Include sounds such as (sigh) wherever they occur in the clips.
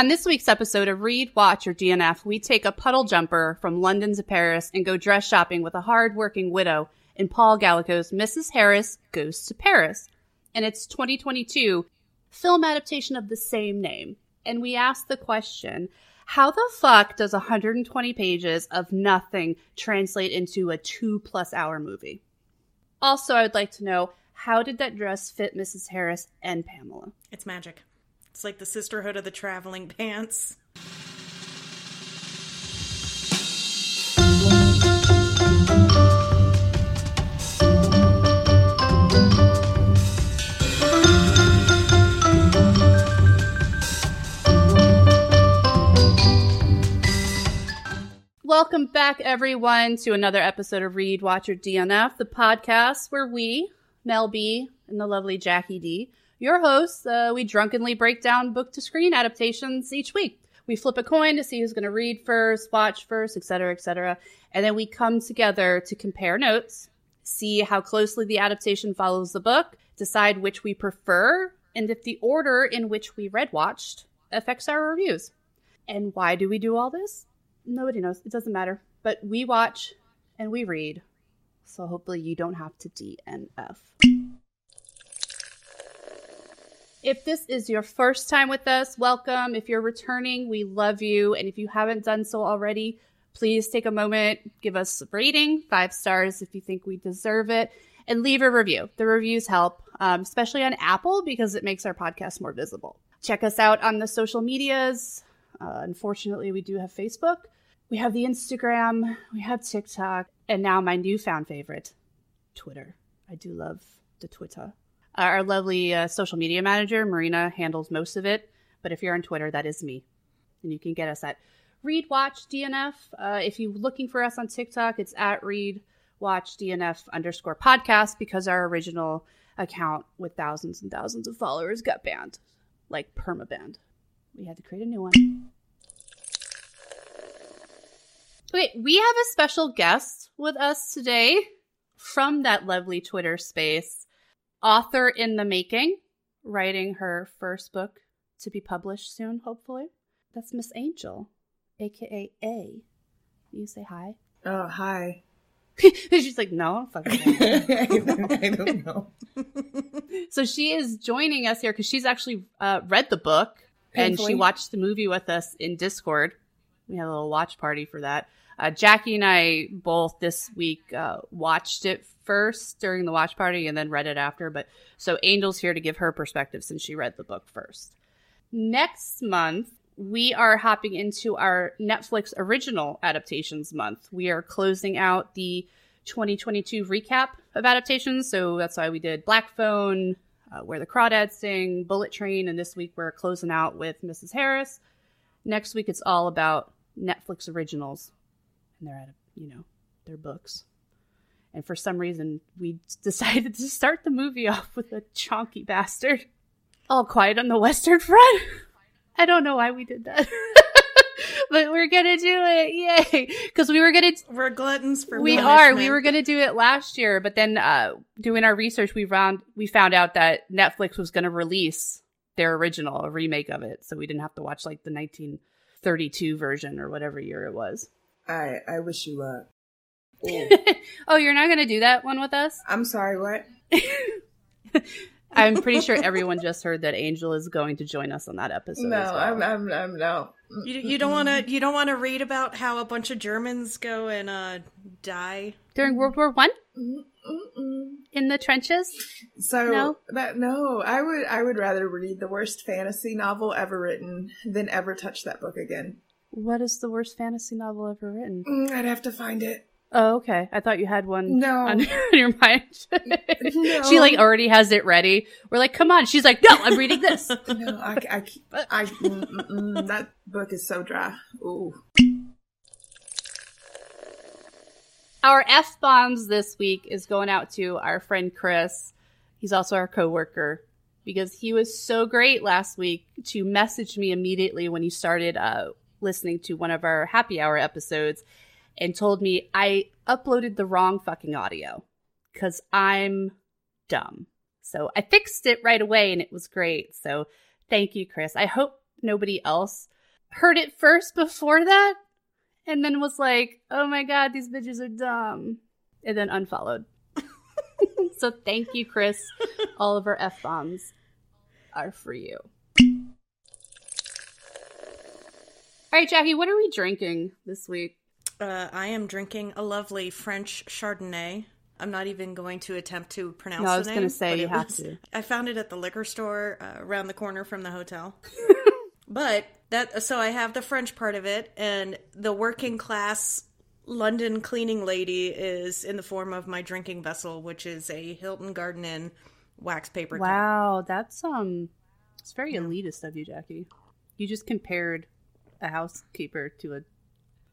On this week's episode of Read, Watch, or DNF, we take a puddle jumper from London to Paris and go dress shopping with a hard-working widow in Paul Gallico's Mrs. Harris Goes to Paris. And it's 2022 film adaptation of the same name. And we ask the question, how the fuck does 120 pages of nothing translate into a two plus hour movie? Also, I would like to know, how did that dress fit Mrs. Harris and Pamela? It's magic. It's like the sisterhood of the traveling pants. Welcome back, everyone, to another episode of Read, Watch, or DNF, the podcast where we, Mel B, and the lovely Jackie D, your hosts, uh, we drunkenly break down book to screen adaptations each week. We flip a coin to see who's going to read first, watch first, etc., etc., and then we come together to compare notes, see how closely the adaptation follows the book, decide which we prefer, and if the order in which we read watched affects our reviews. And why do we do all this? Nobody knows. It doesn't matter. But we watch and we read. So hopefully you don't have to DNF. If this is your first time with us, welcome. If you're returning, we love you. And if you haven't done so already, please take a moment, give us a rating, five stars if you think we deserve it, and leave a review. The reviews help, um, especially on Apple because it makes our podcast more visible. Check us out on the social medias. Uh, unfortunately, we do have Facebook. We have the Instagram. We have TikTok. And now my newfound favorite, Twitter. I do love the Twitter. Uh, our lovely uh, social media manager, Marina, handles most of it. But if you're on Twitter, that is me. And you can get us at Read Watch DNF. Uh, if you're looking for us on TikTok, it's at Read Watch DNF underscore podcast because our original account with thousands and thousands of followers got banned, like permabanned. We had to create a new one. Wait, we have a special guest with us today from that lovely Twitter space. Author in the making, writing her first book to be published soon, hopefully. That's Miss Angel, aka A. You say hi. Oh, hi. (laughs) She's like, no, fuck I don't, (laughs) I don't know. (laughs) So she is joining us here because she's actually uh, read the book and she watched the movie with us in Discord. We had a little watch party for that. Uh, Jackie and I both this week uh, watched it first during the watch party and then read it after. But so Angel's here to give her perspective since she read the book first. Next month, we are hopping into our Netflix original adaptations month. We are closing out the 2022 recap of adaptations. So that's why we did Black Phone, uh, Where the Crawdads Sing, Bullet Train, and this week we're closing out with Mrs. Harris. Next week it's all about Netflix originals, and they're at you know their books. And for some reason, we (laughs) decided to start the movie off with a chonky bastard. All quiet on the Western Front. I don't know why we did that. (laughs) but we're gonna do it. Yay. Because we were gonna We're gluttons for we are. We were going to do it last year, but then uh, doing our research, we found we found out that Netflix was going to release their original, a remake of it, so we didn't have to watch like the 1932 version or whatever year it was. I I wish you luck. (laughs) Oh, you're not going to do that one with us? I'm sorry, what? (laughs) I'm pretty sure everyone just heard that Angel is going to join us on that episode. No, as well. I'm I'm I'm no. You, you don't want to. You don't want to read about how a bunch of Germans go and uh, die. during World War One in the trenches. So No? that no, I would I would rather read the worst fantasy novel ever written than ever touch that book again. What is the worst fantasy novel ever written? Mm, I'd have to find it. Oh, okay. I thought you had one No. (laughs) on your mind. No. (laughs) She like already has it ready. We're like, come on. She's like, no, I'm reading this. (laughs) No, I I, I mm, mm, mm, that book is so dry. Ooh. our F bombs this week is going out to our friend Chris. He's also our coworker because he was so great last week to message me immediately when he started uh, listening to one of our happy hour episodes and told me I uploaded the wrong fucking audio because I'm dumb. So I fixed it right away and it was great. So thank you, Chris. I hope nobody else heard it first before that and then was like, oh my god, these bitches are dumb. And then unfollowed. (laughs) so thank you, Chris. All of our F bombs are for you. All right, Jackie, what are we drinking this week? Uh, I am drinking a lovely French Chardonnay. I'm not even going to attempt to pronounce. No, I was gonna say you have was- to. (laughs) I found it at the liquor store uh, around the corner from the hotel. (laughs) but that so I have the French part of it, and the working class London cleaning lady is in the form of my drinking vessel, which is a Hilton Garden Inn wax paper cup. Wow, that's um, it's very elitist of you, Jackie. You just compared a housekeeper to a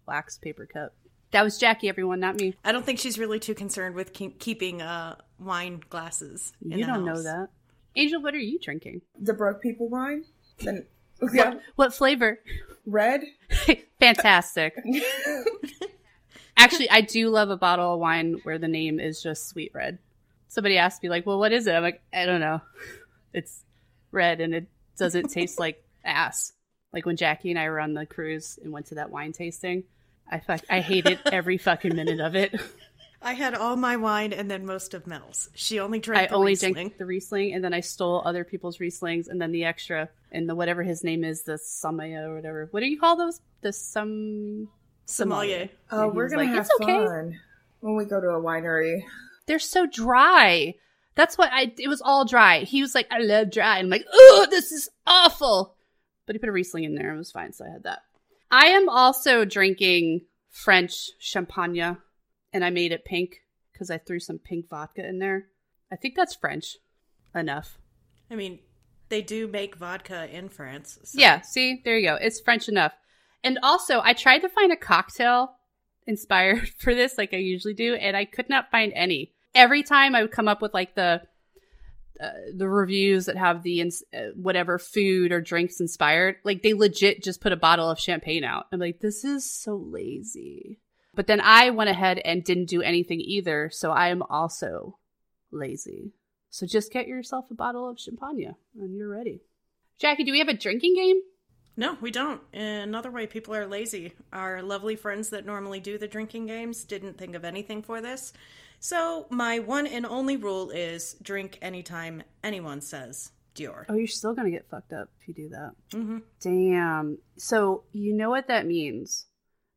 wax paper cup. That was Jackie, everyone, not me. I don't think she's really too concerned with keep, keeping uh, wine glasses. In You the don't know that. Angel, what are you drinking? The broke people wine. Then yeah, What flavor? red. (laughs) Fantastic. (laughs) Actually, I do love a bottle of wine where the name is just sweet red. Somebody asked me, like, well, what is it? I'm like, I don't know. It's red and it doesn't taste like ass. Like when Jackie and I were on the cruise and went to that wine tasting, I fuck, I hated every fucking minute of it. (laughs) I had all my wine and then most of Mel's. She only drank I the only Riesling. drank the Riesling and then I stole other people's Rieslings and then the extra and the whatever his name is, the Samaya or whatever. What do you call those? The some Sommelier. Oh, And we're gonna like, have "It's okay." fun when we go to a winery. they're so dry. That's what I. It was all dry. He was like, "I love dry," and I'm like, "Oh, this is awful." But he put a Riesling in there. and It was fine, so I had that. I am also drinking French champagne, and I made it pink because I threw some pink vodka in there. I think that's French enough. I mean, they do make vodka in France. so- Yeah, see, there you go. It's French enough. And also, I tried to find a cocktail inspired (laughs) for this, like I usually do, and I could not find any. Every time I would come up with like the uh, the reviews that have the ins- uh, whatever food or drinks inspired, like they legit just put a bottle of champagne out. I'm like, this is so lazy. But then I went ahead and didn't do anything either, so I am also lazy. So just get yourself a bottle of champagne and you're ready. Jackie, do we have a drinking game? No, we don't. Another way people are lazy. Our lovely friends that normally do the drinking games didn't think of anything for this. So, my one and only rule is drink anytime anyone says Dior. Oh, you're still gonna get fucked up if you do that. hmm Damn. So you know what that means?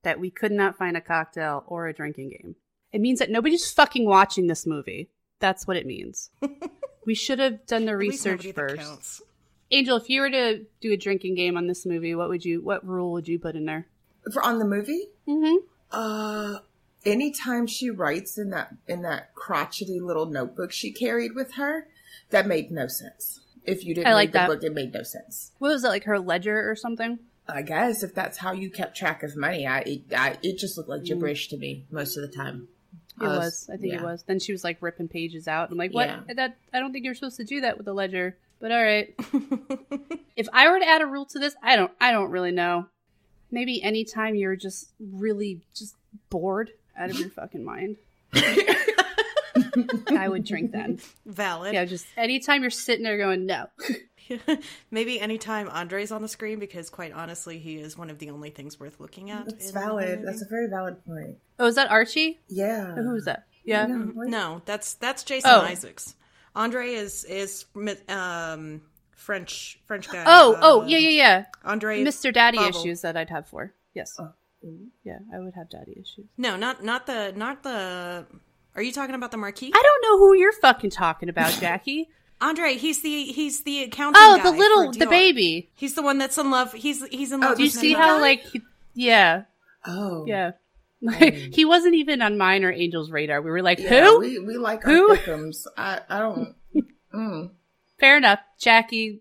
That we could not find a cocktail or a drinking game. It means that nobody's fucking watching this movie. That's what it means. (laughs) we should have done the At research first. Angel, if you were to do a drinking game on this movie, what would you? What rule would you put in there? For on the movie, Mm-hmm. uh, anytime she writes in that in that crotchety little notebook she carried with her, that made no sense. If you didn't I like read the that. book, it made no sense. What was it like? Her ledger or something? I guess if that's how you kept track of money, I it, I, it just looked like gibberish to me most of the time. It I was. I think it was. Then she was like ripping pages out. I'm like, what? Yeah. That I don't think you're supposed to do that with a ledger. But all right. (laughs) if I were to add a rule to this, I don't. I don't really know. Maybe anytime you're just really just bored out of your fucking mind, (laughs) I would drink then. Valid. Yeah, just anytime you're sitting there going no. (laughs) Maybe anytime Andre's on the screen, because quite honestly, he is one of the only things worth looking at. That's in the whole valid. That's a very valid point. Oh, is that Archie? Yeah. Who is that? Yeah. Yeah, what- No, that's that's Jason Oh. Isaacs. Andre is is um French French guy. Oh, uh, oh, yeah, yeah, yeah. Andre Mr. Daddy Fauvel. issues that I'd have for. Yes. Oh. Mm. Yeah, I would have daddy issues. No, not not the not the. Are you talking about the Marquis? I don't know who you're fucking talking about, (laughs) Jackie. Andre, he's the he's the accounting. oh, guy the little, the baby. He's the one that's in love. He's he's in Oh, love. Do you see Manuel. how, like, he, yeah, Oh. yeah. (laughs) he wasn't even on mine or Angel's radar. We were like, Yeah, who? We, we like Who? our victims. I, I don't. (laughs) Mm. Fair enough. Jackie,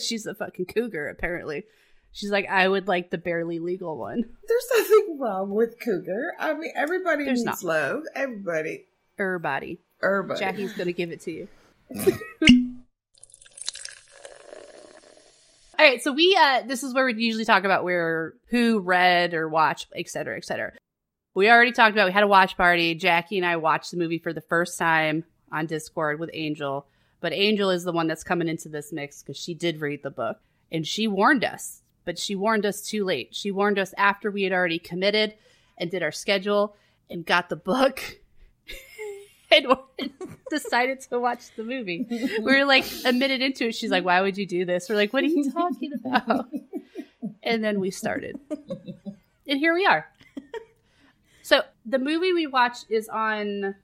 she's a fucking cougar, apparently. She's like, I would like the barely legal one. There's nothing wrong with cougar. I mean, everybody There's needs not. love. Everybody. Everybody. Everybody. Jackie's gonna give it to you. (laughs) All right, so we uh this is where we usually talk about where who read or watched, et cetera, et cetera. We already talked about we had a watch party. Jackie and I watched the movie for the first time on Discord with Angel, but Angel is the one that's coming into this mix because she did read the book. And she warned us, but she warned us too late. She warned us after we had already committed and did our schedule and got the book (laughs) and (laughs) decided to watch the movie. We were like a minute into it. She's like, Why would you do this? We're like, What are you talking about? And then we started. And here we are. So the movie we watched is on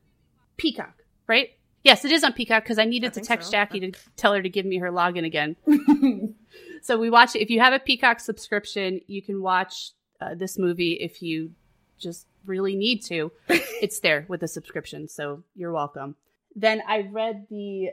Peacock, right? Yes, it is on Peacock because I needed I to text so. Jackie to tell her to give me her login again. (laughs) so we watch it. If you have a Peacock subscription, you can watch uh, this movie if you just really need to. (laughs) it's there with a subscription, so you're welcome. Then I read the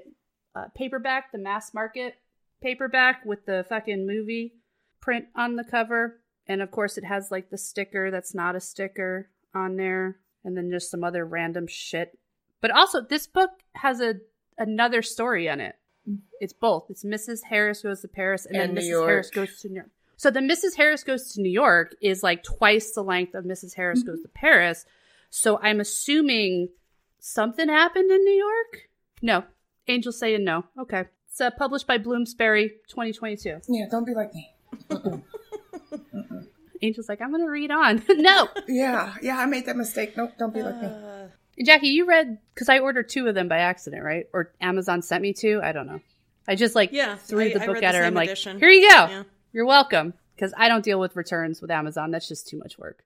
uh, paperback, the mass market paperback with the fucking movie print on the cover. And of course, it has like the sticker that's not a sticker on there, and then just some other random shit. But also, this book has a another story in it. It's both. It's Mrs. Harris goes to Paris, and, And then New Mrs. York. Harris goes to New York. So the Mrs. Harris goes to New York is like twice the length of Mrs. Harris goes to Paris. So I'm assuming something happened in New York. No, Angel's saying no. Okay, it's uh, published by Bloomsbury, 2022. Yeah, don't be like me. (laughs) Angel's like, I'm gonna read on. (laughs) no, Yeah, yeah, I made that mistake. Nope, don't be like me. Jackie, you read because I ordered two of them by accident, right? Or Amazon sent me two. I don't know. I just like Yeah, threw I- the I book read at the her. same I'm like, edition. here you go. Yeah. You're welcome. Because I don't deal with returns with Amazon. That's just too much work.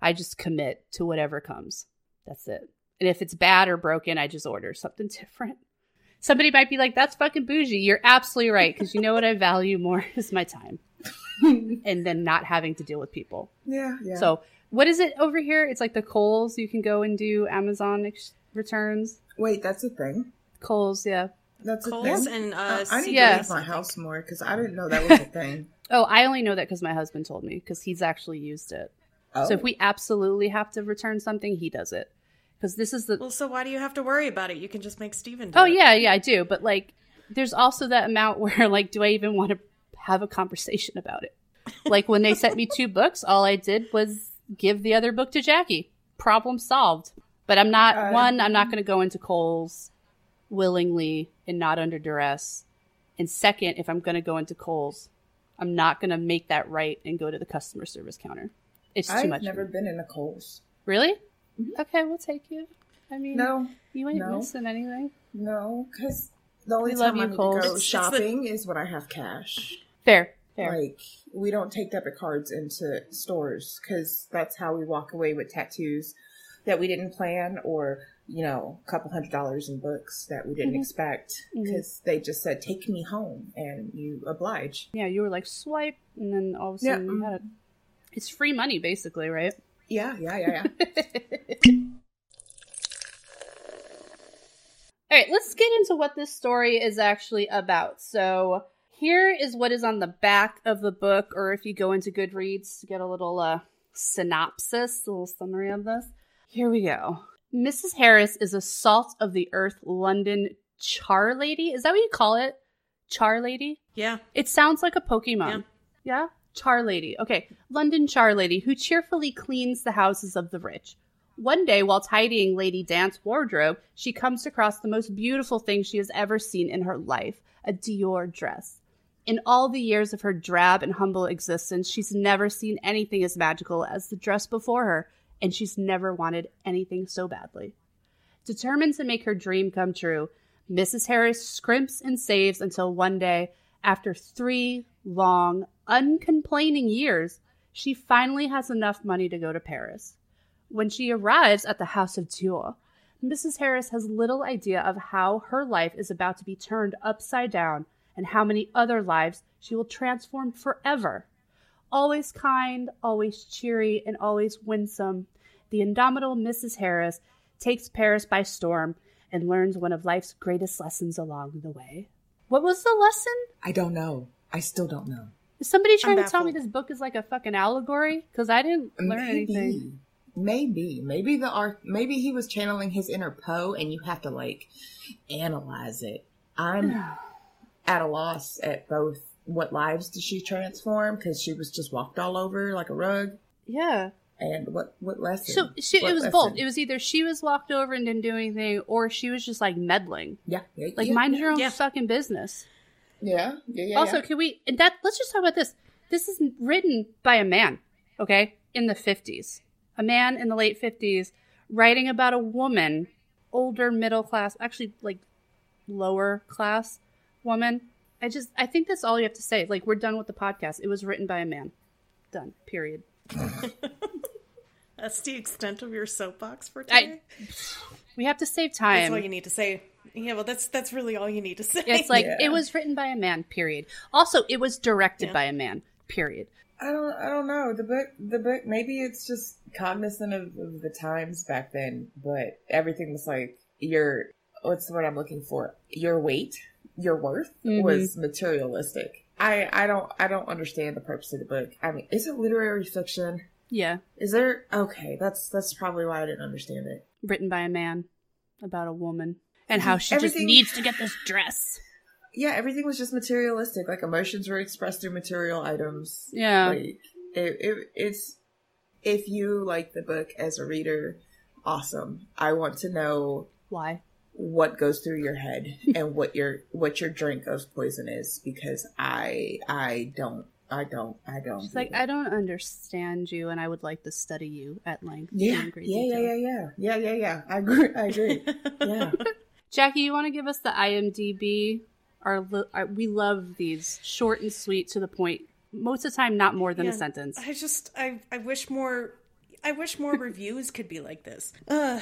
I just commit to whatever comes. That's it. And if it's bad or broken, I just order something different. Somebody might be like, that's fucking bougie. You're absolutely right. Because you know what I value more (laughs) is my time. (laughs) and then not having to deal with people. Yeah, yeah. So, what is it over here? It's like the Kohl's. You can go and do Amazon ex- returns. wait, that's a thing. Kohl's, yeah. That's a Kohl's thing. and uh, Uh, I need Yeah. to leave my house more because I didn't know that was a (laughs) thing. Oh, I only know that because my husband told me because he's actually used it. Oh. So if we absolutely have to return something, he does it. Because this is the. Well, so why do you have to worry about it? You can just make Steven do oh, it. yeah, yeah, I do. But like, there's also that amount (laughs) where, like, do I even want to have a conversation about it? Like, when they sent me two books, all I did was give the other book to Jackie. Problem solved. But I'm not, Uh, one, I'm not going to go into Kohl's willingly and not under duress. And second, if I'm going to go into Kohl's, I'm not going to make that right and go to the customer service counter. It's too much. I've much. for never been in a Kohl's. Really? Okay, we'll take you. I mean, No, you ain't no. missing anything. no, because the only We love time you, I need Kohl's. to go it's the- (laughs) shopping is when I have cash. Fair. Fair. Like we don't take debit cards into stores because that's how we walk away with tattoos that we didn't plan, or you know, a couple hundred dollars in books that we didn't Mhm. expect because they just said, "Take me home," and you oblige. Yeah, you were like swipe, and then all of a Yeah, sudden you had it. It's free money, basically, right? Yeah, yeah, yeah, yeah. (laughs) All right, let's get into what this story is actually about. So, here is what is on the back of the book, or if you go into Goodreads to get a little uh, synopsis, a little summary of this. Here we go. Mrs. Harris is a salt of the earth London char lady. Is that what you call it? Char lady? Yeah. It sounds like a Pokemon. Yeah. Char Lady. Okay. London Char Lady, who cheerfully cleans the houses of the rich. One day, while tidying Lady Dant's wardrobe, she comes across the most beautiful thing she has ever seen in her life a Dior dress. In all the years of her drab and humble existence, she's never seen anything as magical as the dress before her, and she's never wanted anything so badly. Determined to make her dream come true, Mrs. Harris scrimps and saves until one day, after three long, uncomplaining years, she finally has enough money to go to Paris. When she arrives at the House of Dior, Mrs. Harris has little idea of how her life is about to be turned upside down and how many other lives she will transform forever. Always kind, always cheery, and always winsome, the indomitable Mrs. Harris takes Paris by storm and learns one of life's greatest lessons along the way. What was the lesson? I don't know. I still don't know. Is somebody trying to tell me this book is like a fucking allegory? Because I didn't learn maybe, anything. maybe, maybe the art. Maybe he was channeling his inner Poe, and you have to like analyze it. I'm (sighs) (sighs) (sighs) at a loss at both. What lives did she transform? Because she was just walked all over like a rug. Yeah. And what what lesson? So she, What it was lesson? both. It was either she was walked over and didn't do anything, or she was just like meddling. yeah, yeah, Like yeah, mind yeah. your own fucking business. Yeah, yeah, yeah. also, can we and that let's just talk about this. This is written by a man, okay? In the 50s. A man in the late 50s writing about a woman, older middle class, actually like lower class woman. I just I think that's all you have to say. Like we're done with the podcast. It was written by a man. Done. Period. (laughs) That's the extent of your soapbox for I- today. We have to save time. that's all you need to say. Yeah, well, that's that's really all you need to say. It's like Yeah. it was written by a man, period. Also, it was directed Yeah. by a man, period. I don't. I don't know. The book. The book. Maybe it's just cognizant of, of the times back then, but everything was like your. What's the word I'm looking for? Your weight, your worth Mhm. was materialistic. I. I don't. I don't understand the purpose of the book. I mean, is it literary fiction? Yeah. Is there? Okay, that's that's probably why I didn't understand it. Written by a man about a woman and how she just needs to get this dress. Yeah, everything was just materialistic. Like emotions were expressed through material items. Yeah. Like it, it, it's if you like the book as a reader, awesome. I want to know Why? What goes through your head (laughs) and what your what your drink of poison is because I I don't I don't I don't. She's like, do I don't understand you, and I would like to study you at length. yeah in yeah yeah yeah yeah yeah yeah yeah. I agree. I agree. yeah. (laughs) Jackie, you want to give us the IMDb? Our, our we love these short and sweet to the point. Most of the time, not more than a sentence. I just I I wish more I wish more (laughs) reviews could be like this. Uh,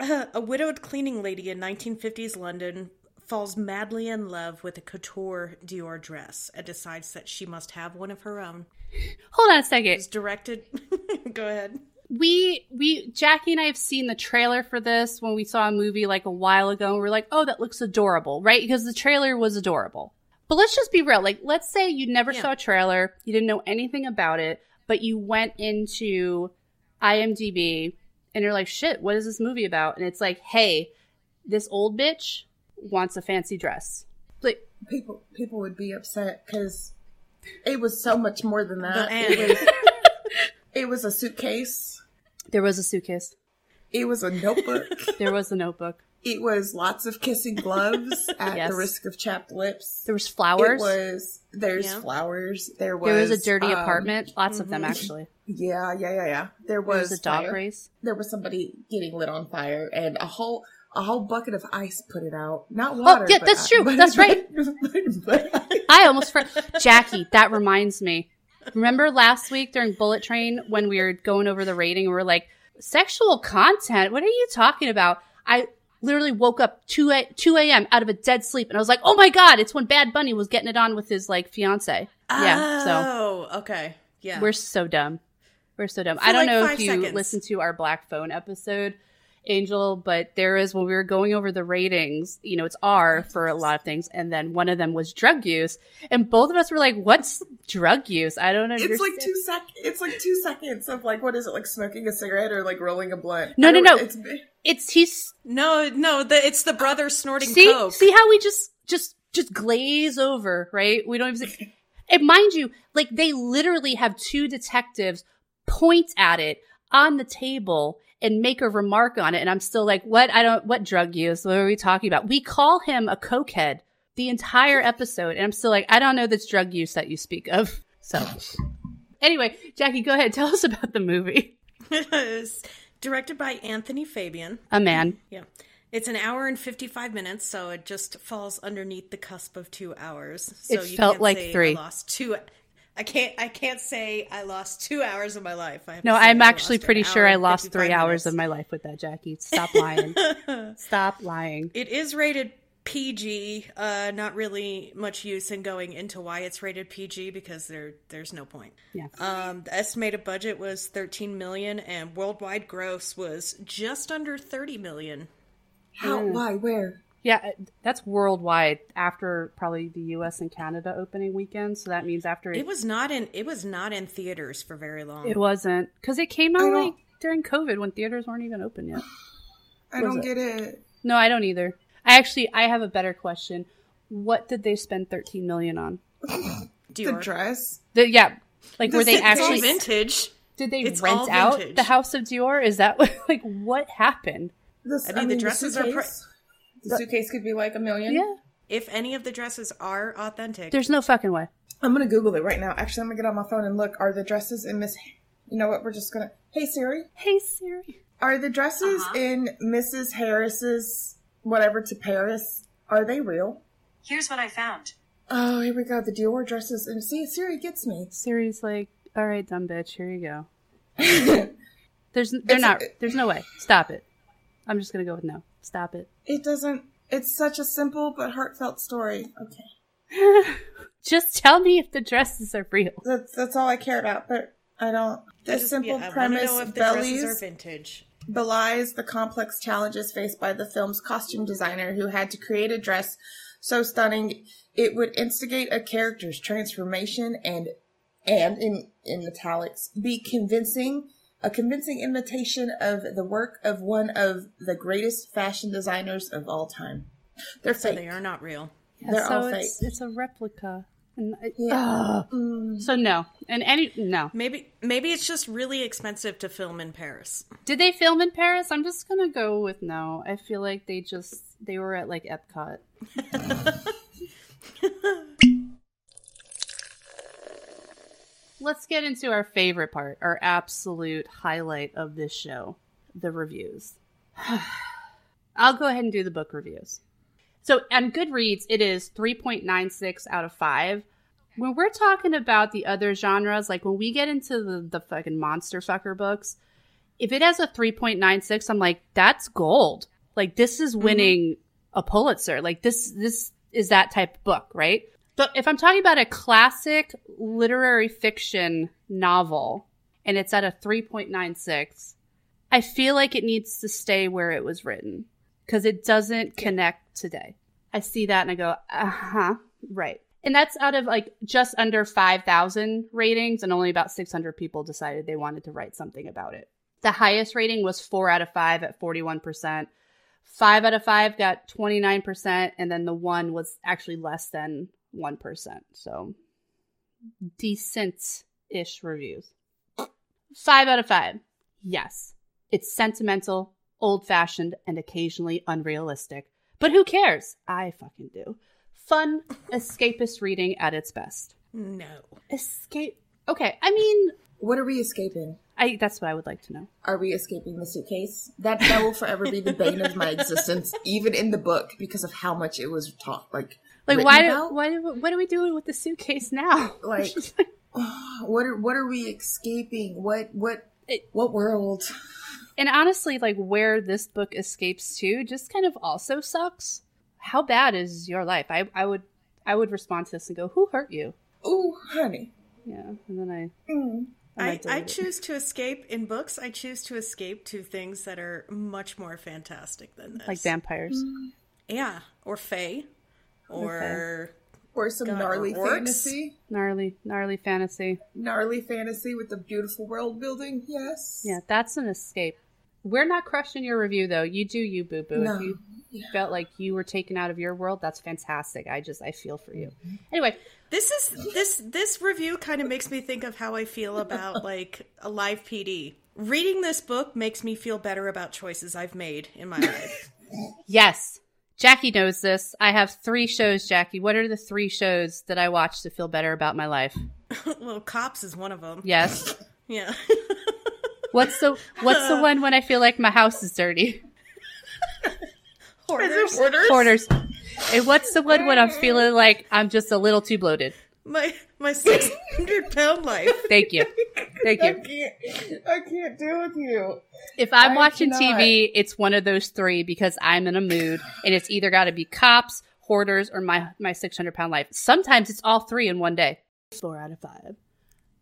a widowed cleaning lady in 1950s London falls madly in love with a couture Dior dress and decides that she must have one of her own. Hold on a second. It's directed. (laughs) Go ahead. we we Jackie and I have seen the trailer for this when we saw a movie like a while ago and we are like, "Oh, that looks adorable." Right? Because the trailer was adorable. But let's just be real. Like let's say you never Yeah. saw a trailer, you didn't know anything about it, but you went into IMDb and you're like, "Shit, what is this movie about?" And it's like, "Hey, this old bitch wants a fancy dress." Like People people would be upset because it was so much more than that. It was, (laughs) it was a suitcase. there was a suitcase. It was a notebook. There was a notebook. It was lots of kissing gloves (laughs) at Yes. the risk of chapped lips. There was flowers. It was there's Yeah. flowers. There was there was a dirty um, apartment. Lots of them actually. Yeah, yeah, yeah, yeah. There There was, was a dog fire. race. There was somebody getting lit on fire, and a whole a whole bucket of ice put it out. Not water. Oh, yeah, that's true. That's (laughs) right. (laughs) I almost forgot. Jackie, that reminds me. Remember last week during Bullet Train when we were going over the rating we are like, sexual content? What are you talking about? I literally woke up 2 a, 2 a.m. out of a dead sleep and I was like, oh my God, it's when Bad Bunny was getting it on with his like fiance. Yeah. So Oh, okay. Yeah. we're so dumb. We're so dumb. For, I don't like, know if you seconds. listened to our Black Phone episode, Angel, but there is when we were going over the ratings, you know, it's R for a lot of things, and then one of them was drug use, and both of us were like, "What's drug use? I don't understand." it's like two sec. It's like two seconds of like what is it like smoking a cigarette or like rolling a blunt? No, no, no. It's, It's he's no, no, the, it's the brother snorting see coke. see how we just just just glaze over, right? We don't even. Say, and mind you, like they literally have two detectives point at it on the table and make a remark on it, and I'm still like, what? I don't. What drug use? What are we talking about? We call him a cokehead the entire episode, and I'm still like, I don't know this drug use that you speak of. So, anyway, Jackie, go ahead. (laughs) Tell us about the movie. It's directed by Anthony Fabian. A man. (clears throat) Yeah. It's an hour and 55 minutes, so it just falls underneath the cusp of two hours. So It felt can't like three. I lost two. I can't. I can't say I lost two hours of my life. I No, I'm actually pretty sure I lost three hours minutes. of my life with that, Jackie. Stop lying. (laughs) Stop lying. It is rated PG. Uh, not really much use in going into why it's rated PG because there there's no point. Yeah. Um, the estimated budget was 13 million, and worldwide gross was just under 30 million. how? Mm. Why? Where? Yeah, uh, that's worldwide after probably the U.S. and Canada opening weekend. So that means after It was not in. It was not in theaters for very long. it wasn't because it came out like during COVID when theaters weren't even open yet. (sighs) I don't it? get it. No, I don't either. I actually I have a better question. What did they spend 13 million on? (laughs) The Dior. dress. The, yeah, like were they (laughs) It's all actually vintage. did they it's rent out the House of Dior? Is that (laughs) like what happened? This, I mean, the dresses are suitcase, the suitcase could be like a million. Yeah. if any of the dresses are authentic. There's no fucking way. I'm gonna Google it right now. Actually, I'm gonna get on my phone and look. Are the dresses in Miss? You know what? We're just gonna. Hey Siri, Hey Siri. are the dresses uh-huh. in Mrs. Harris's whatever to Paris? Are they real? Here's what I found. Oh, here we go. The Dior dresses. And see, Siri gets me. Siri's like, all right, dumb bitch, here you go. (laughs) There's, they're It's- not. There's no way. Stop it. I'm just gonna go with no. Stop it. It doesn't. It's such a simple but heartfelt story. Okay, (laughs) Just tell me if the dresses are real. that's that's all I care about. But I don't. The just- simple yeah, premise know if the dresses are bellies vintage. belies the complex challenges faced by the film's costume designer, who had to create a dress so stunning it would instigate a character's transformation and and in in italics be convincing a convincing imitation of the work of one of the greatest fashion designers of all time. They're So fake. they are not real. They're so all it's, fake. it's a replica. And I- Yeah. Ugh. Mm. So no, and any no. Maybe maybe it's just really expensive to film in Paris. Did they film in Paris? I'm just gonna go with no. I feel like they just they were at like Epcot. (laughs) Let's get into our favorite part, our absolute highlight of this show, the reviews. (sighs) I'll go ahead and do the book reviews. So on Goodreads, it is 3.96 out of 5. When we're talking about the other genres, like when we get into the, the fucking monster fucker books, if it has a 3.96 i'm like that's gold like this is mm-hmm. winning a pulitzer like this this is that type of book right but if i'm talking about a classic literary fiction novel and it's at a 3.96 i feel like it needs to stay where it was written because it doesn't connect today. I see that and i go uh-huh right. And that's out of like just under 5000 ratings and only about 600 people decided they wanted to write something about it. The highest rating was four out of five at 41%. Five out of five got 29%, and then the one was actually less than 1%. So decent ish reviews. Five out of five. Yes. It's sentimental, old fashioned, and occasionally unrealistic. But who cares? I fucking do. Fun, escapist reading at its best. No. Escape. Okay, I mean, What are we escaping? I that's what I would like to know. Are we escaping the suitcase? That that will forever be the bane of my (laughs) existence, even in the book, because of how much it was taught. Like, Like why? about. Why? Do what are we doing with the suitcase now? (laughs) Like, what are what are we escaping? What what It- what world? and honestly, like where this book escapes to, just kind of also sucks. How bad is your life? I I would I would respond to this and go, "Who hurt you?" Oh, honey. Yeah, and then I. Mm. I, I choose to escape in books. I choose to escape to things that are much more fantastic than this. like vampires. Yeah, or fae, or Or some God, gnarly or orcs? fantasy. Gnarly, gnarly fantasy. Gnarly fantasy with the beautiful world building. Yes. Yeah, that's an escape. We're not crushing your review though. You do you, boo boo. No. If you Yeah. felt like you were taken out of your world, that's fantastic. I just I feel for you. Mm-hmm. Anyway, this is this this review kind of makes me think of how I feel about (laughs) like a live PD. Reading this book makes me feel better about choices I've made in my life. Yes. Jackie knows this. I have three shows, Jackie. What are the three shows that I watch to feel better about my life? (laughs) well, Cops is one of them. Yes. (laughs) Yeah. (laughs) What's the What's the uh. one when I feel like my house is dirty? Hoarders. Orders? Quarters. And what's the one when I'm feeling like I'm just a little too bloated? My my six hundred pound life. (laughs) Thank you. Thank I you. can't. I can't deal with you. If I'm I watching cannot. TV, it's one of those three because I'm in a mood, and it's either got to be cops, hoarders, or my my 600 pound life. Sometimes it's all three in one day. Four out of five.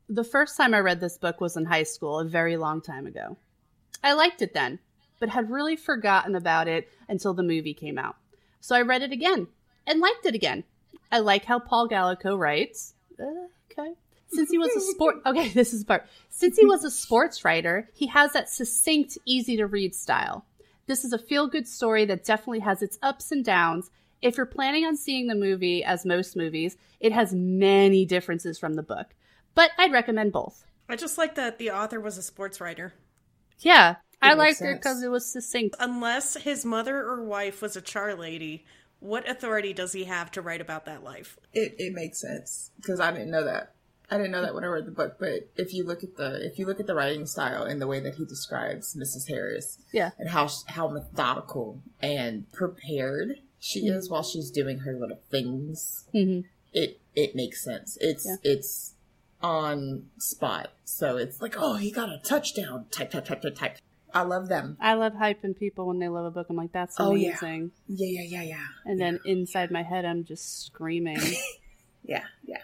The first time I read this book was in high school, a very long time ago. I liked it then, but had really forgotten about it until the movie came out. So I read it again and liked it again. I like how Paul Gallico writes. Uh, okay. Since he was a sport, (laughs) okay, (laughs) this is the part. Since he was a sports writer, he has that succinct, easy to read style. This is a feel good story that definitely has its ups and downs. If you're planning on seeing the movie, as most movies, it has many differences from the book. But I'd recommend both. I just like that the author was a sports writer. Yeah, I makes liked it because it was succinct. Unless his mother or wife was a char lady, what authority does he have to write about that life? It it makes sense because I didn't know that. I didn't know that when I read the book. But if you look at the if you look at the writing style and the way that he describes Mrs. Harris, Yeah. and how how methodical and prepared she is while she's doing her little things, hmm it it makes sense. It's Yeah. it's on spot. So it's like, oh, he got a touchdown. Type type type type type. I love them. I love hyping people when they love a book. I'm like, that's Oh, yeah. amazing. Yeah, yeah, yeah, yeah. And then inside my head, I'm just screaming, (laughs) Yeah, yeah.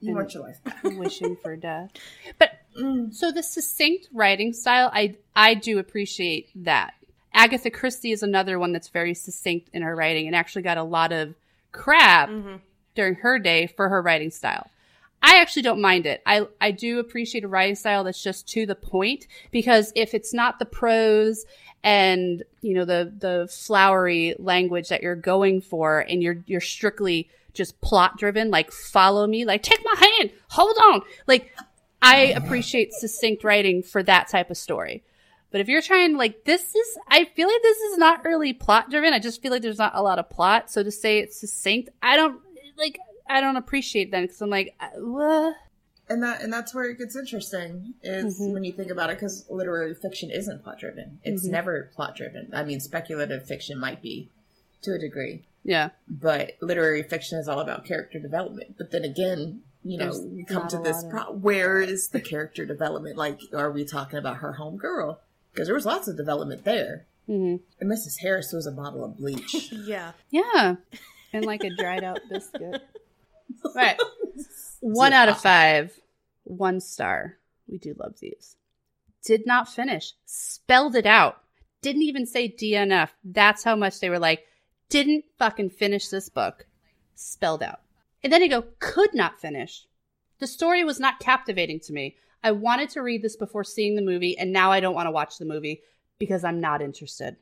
You want your life back. wishing for (laughs) death. But Mm. so the succinct writing style, I I do appreciate that. Agatha Christie is another one that's very succinct in her writing and actually got a lot of crap Mm-hmm. during her day for her writing style. I actually don't mind it. I I do appreciate a writing style that's just to the point because if it's not the prose and you know the the flowery language that you're going for and you're you're strictly just plot driven like follow me like take my hand hold on like I appreciate succinct writing for that type of story. But if you're trying like this is I feel like this is not really plot driven. I just feel like there's not a lot of plot. So to say it's succinct, I don't like I don't appreciate that because I'm like uh, what? And that and that's where it gets interesting is Mhm. when you think about it because literary fiction isn't plot driven. It's Mhm. never plot driven. I mean, speculative fiction might be to a degree, Yeah. but literary fiction is all about character development. But then again, you know, There's we come to this. lot of- Pro- where is the character development? Like, are we talking about her home girl? Because there was lots of development there. hmm And Mrs. Harris was a bottle of bleach. (laughs) Yeah. Yeah. And like a dried out (laughs) biscuit. (laughs) Right. One out of five. One star. We do love these. Did not finish. Spelled it out. Didn't even say DNF. That's how much they were like, didn't fucking finish this book. Spelled out. And then you go, could not finish. The story was not captivating to me. I wanted to read this before seeing the movie, and now I don't want to watch the movie because I'm not interested.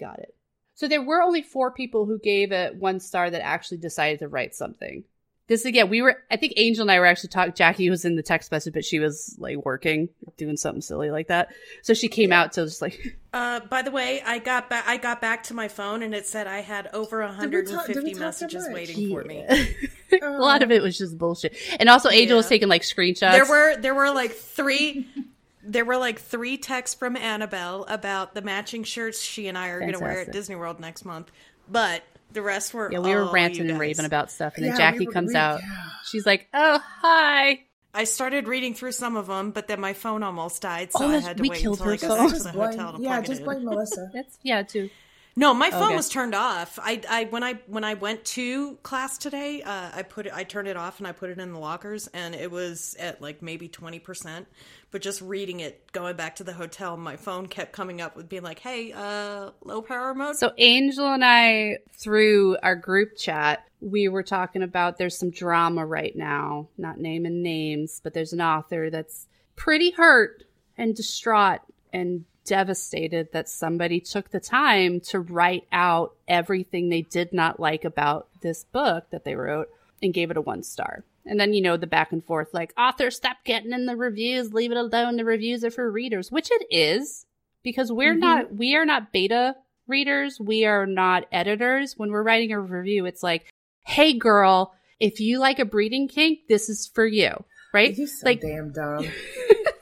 Got it. So there were only four people who gave it one star that actually decided to write something. This again, we were. I think Angel and I were actually talking. Jackie was in the text message, but she was like working, doing something silly like that. So she came out to just like, (laughs) Uh, by the way, I got back. I got back to my phone and it said I had over Did we talk- did 150 we talk so messages much? waiting for me. (laughs) a lot of it was just bullshit. And also, Angel was taking like screenshots. There were there were like three. There were like three texts from Annabelle about the matching shirts she and I are going to wear at Disney World next month, but the rest were yeah, we were all ranting and raving about stuff, and then Yeah, Jackie we were- comes we- out. yeah. She's like, "Oh, hi." I started reading through some of them, but then my phone almost died, so Oh, I that's- had to we wait killed until I her got back to the hotel to yeah, plug just it blame in. Melissa. (laughs) That's yeah, too. No, my phone Okay. was turned off. I, I when I when I went to class today, uh, I put it, I turned it off and I put it in the lockers, and it was at like maybe twenty percent. But just reading it, going back to the hotel, my phone kept coming up with being like, "Hey, uh, low power mode." So Angel and I, through our group chat, we were talking about there's some drama right now, not naming names, but there's an author that's pretty hurt and distraught and devastated that somebody took the time to write out everything they did not like about this book that they wrote and gave it a one star. And then, you know, the back and forth like, author, stop getting in the reviews, leave it alone. The reviews are for readers, which it is because we're Mhm. not, we are not beta readers. We are not editors. When we're writing a review, it's like, hey, girl, if you like a breeding kink, this is for you. Right? You're so like, damn dumb. (laughs)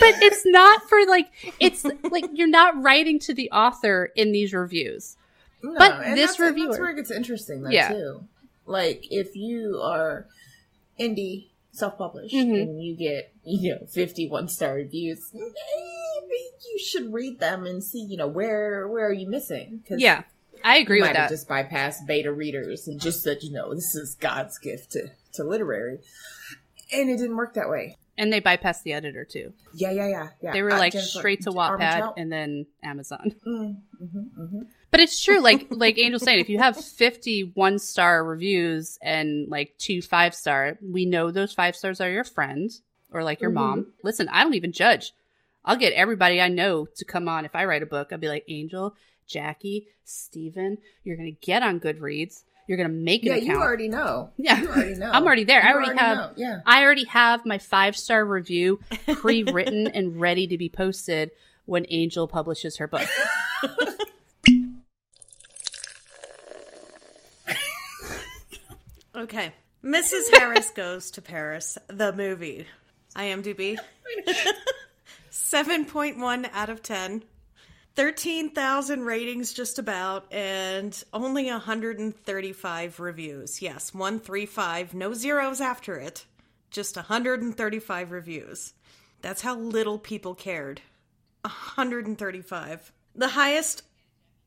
but it's not for like, it's like you're not writing to the author in these reviews. No, But this review that's where it gets interesting, though, Yeah. too. Like, if you are indie, self-published, Mhm. and you get, you know, 51 star reviews, maybe you should read them and see, you know, where where are you missing Yeah. I agree with that. just bypassed beta readers and just said, you know, this is God's gift to, to literary. And it didn't work that way. And they bypassed the editor too. Yeah, yeah, yeah. yeah. They were Uh, like Jennifer- straight to Wattpad and then Amazon. Mm, mhm, mhm. But it's true, like (laughs) like Angel saying, if you have fifty one star reviews and like two five star, we know those five stars are your friend or like your Mhm. mom. Listen, I don't even judge. I'll get everybody I know to come on. If I write a book, I'll be like, Angel, Jackie, Steven, you're gonna get on Goodreads. You're gonna make an Yeah, account. you already know. Yeah. You already (laughs) know. I'm already there. I You already have know. Yeah. I already have my five star review (laughs) pre written and ready to be posted when Angel publishes her book. Okay. Mrs. Harris Goes to Paris, the movie. IMDb. (laughs) 7.1 out of 10. 13,000 ratings just about, and only 135 reviews. Yes, 135, no zeros after it. Just 135 reviews. That's how little people cared. 135. The highest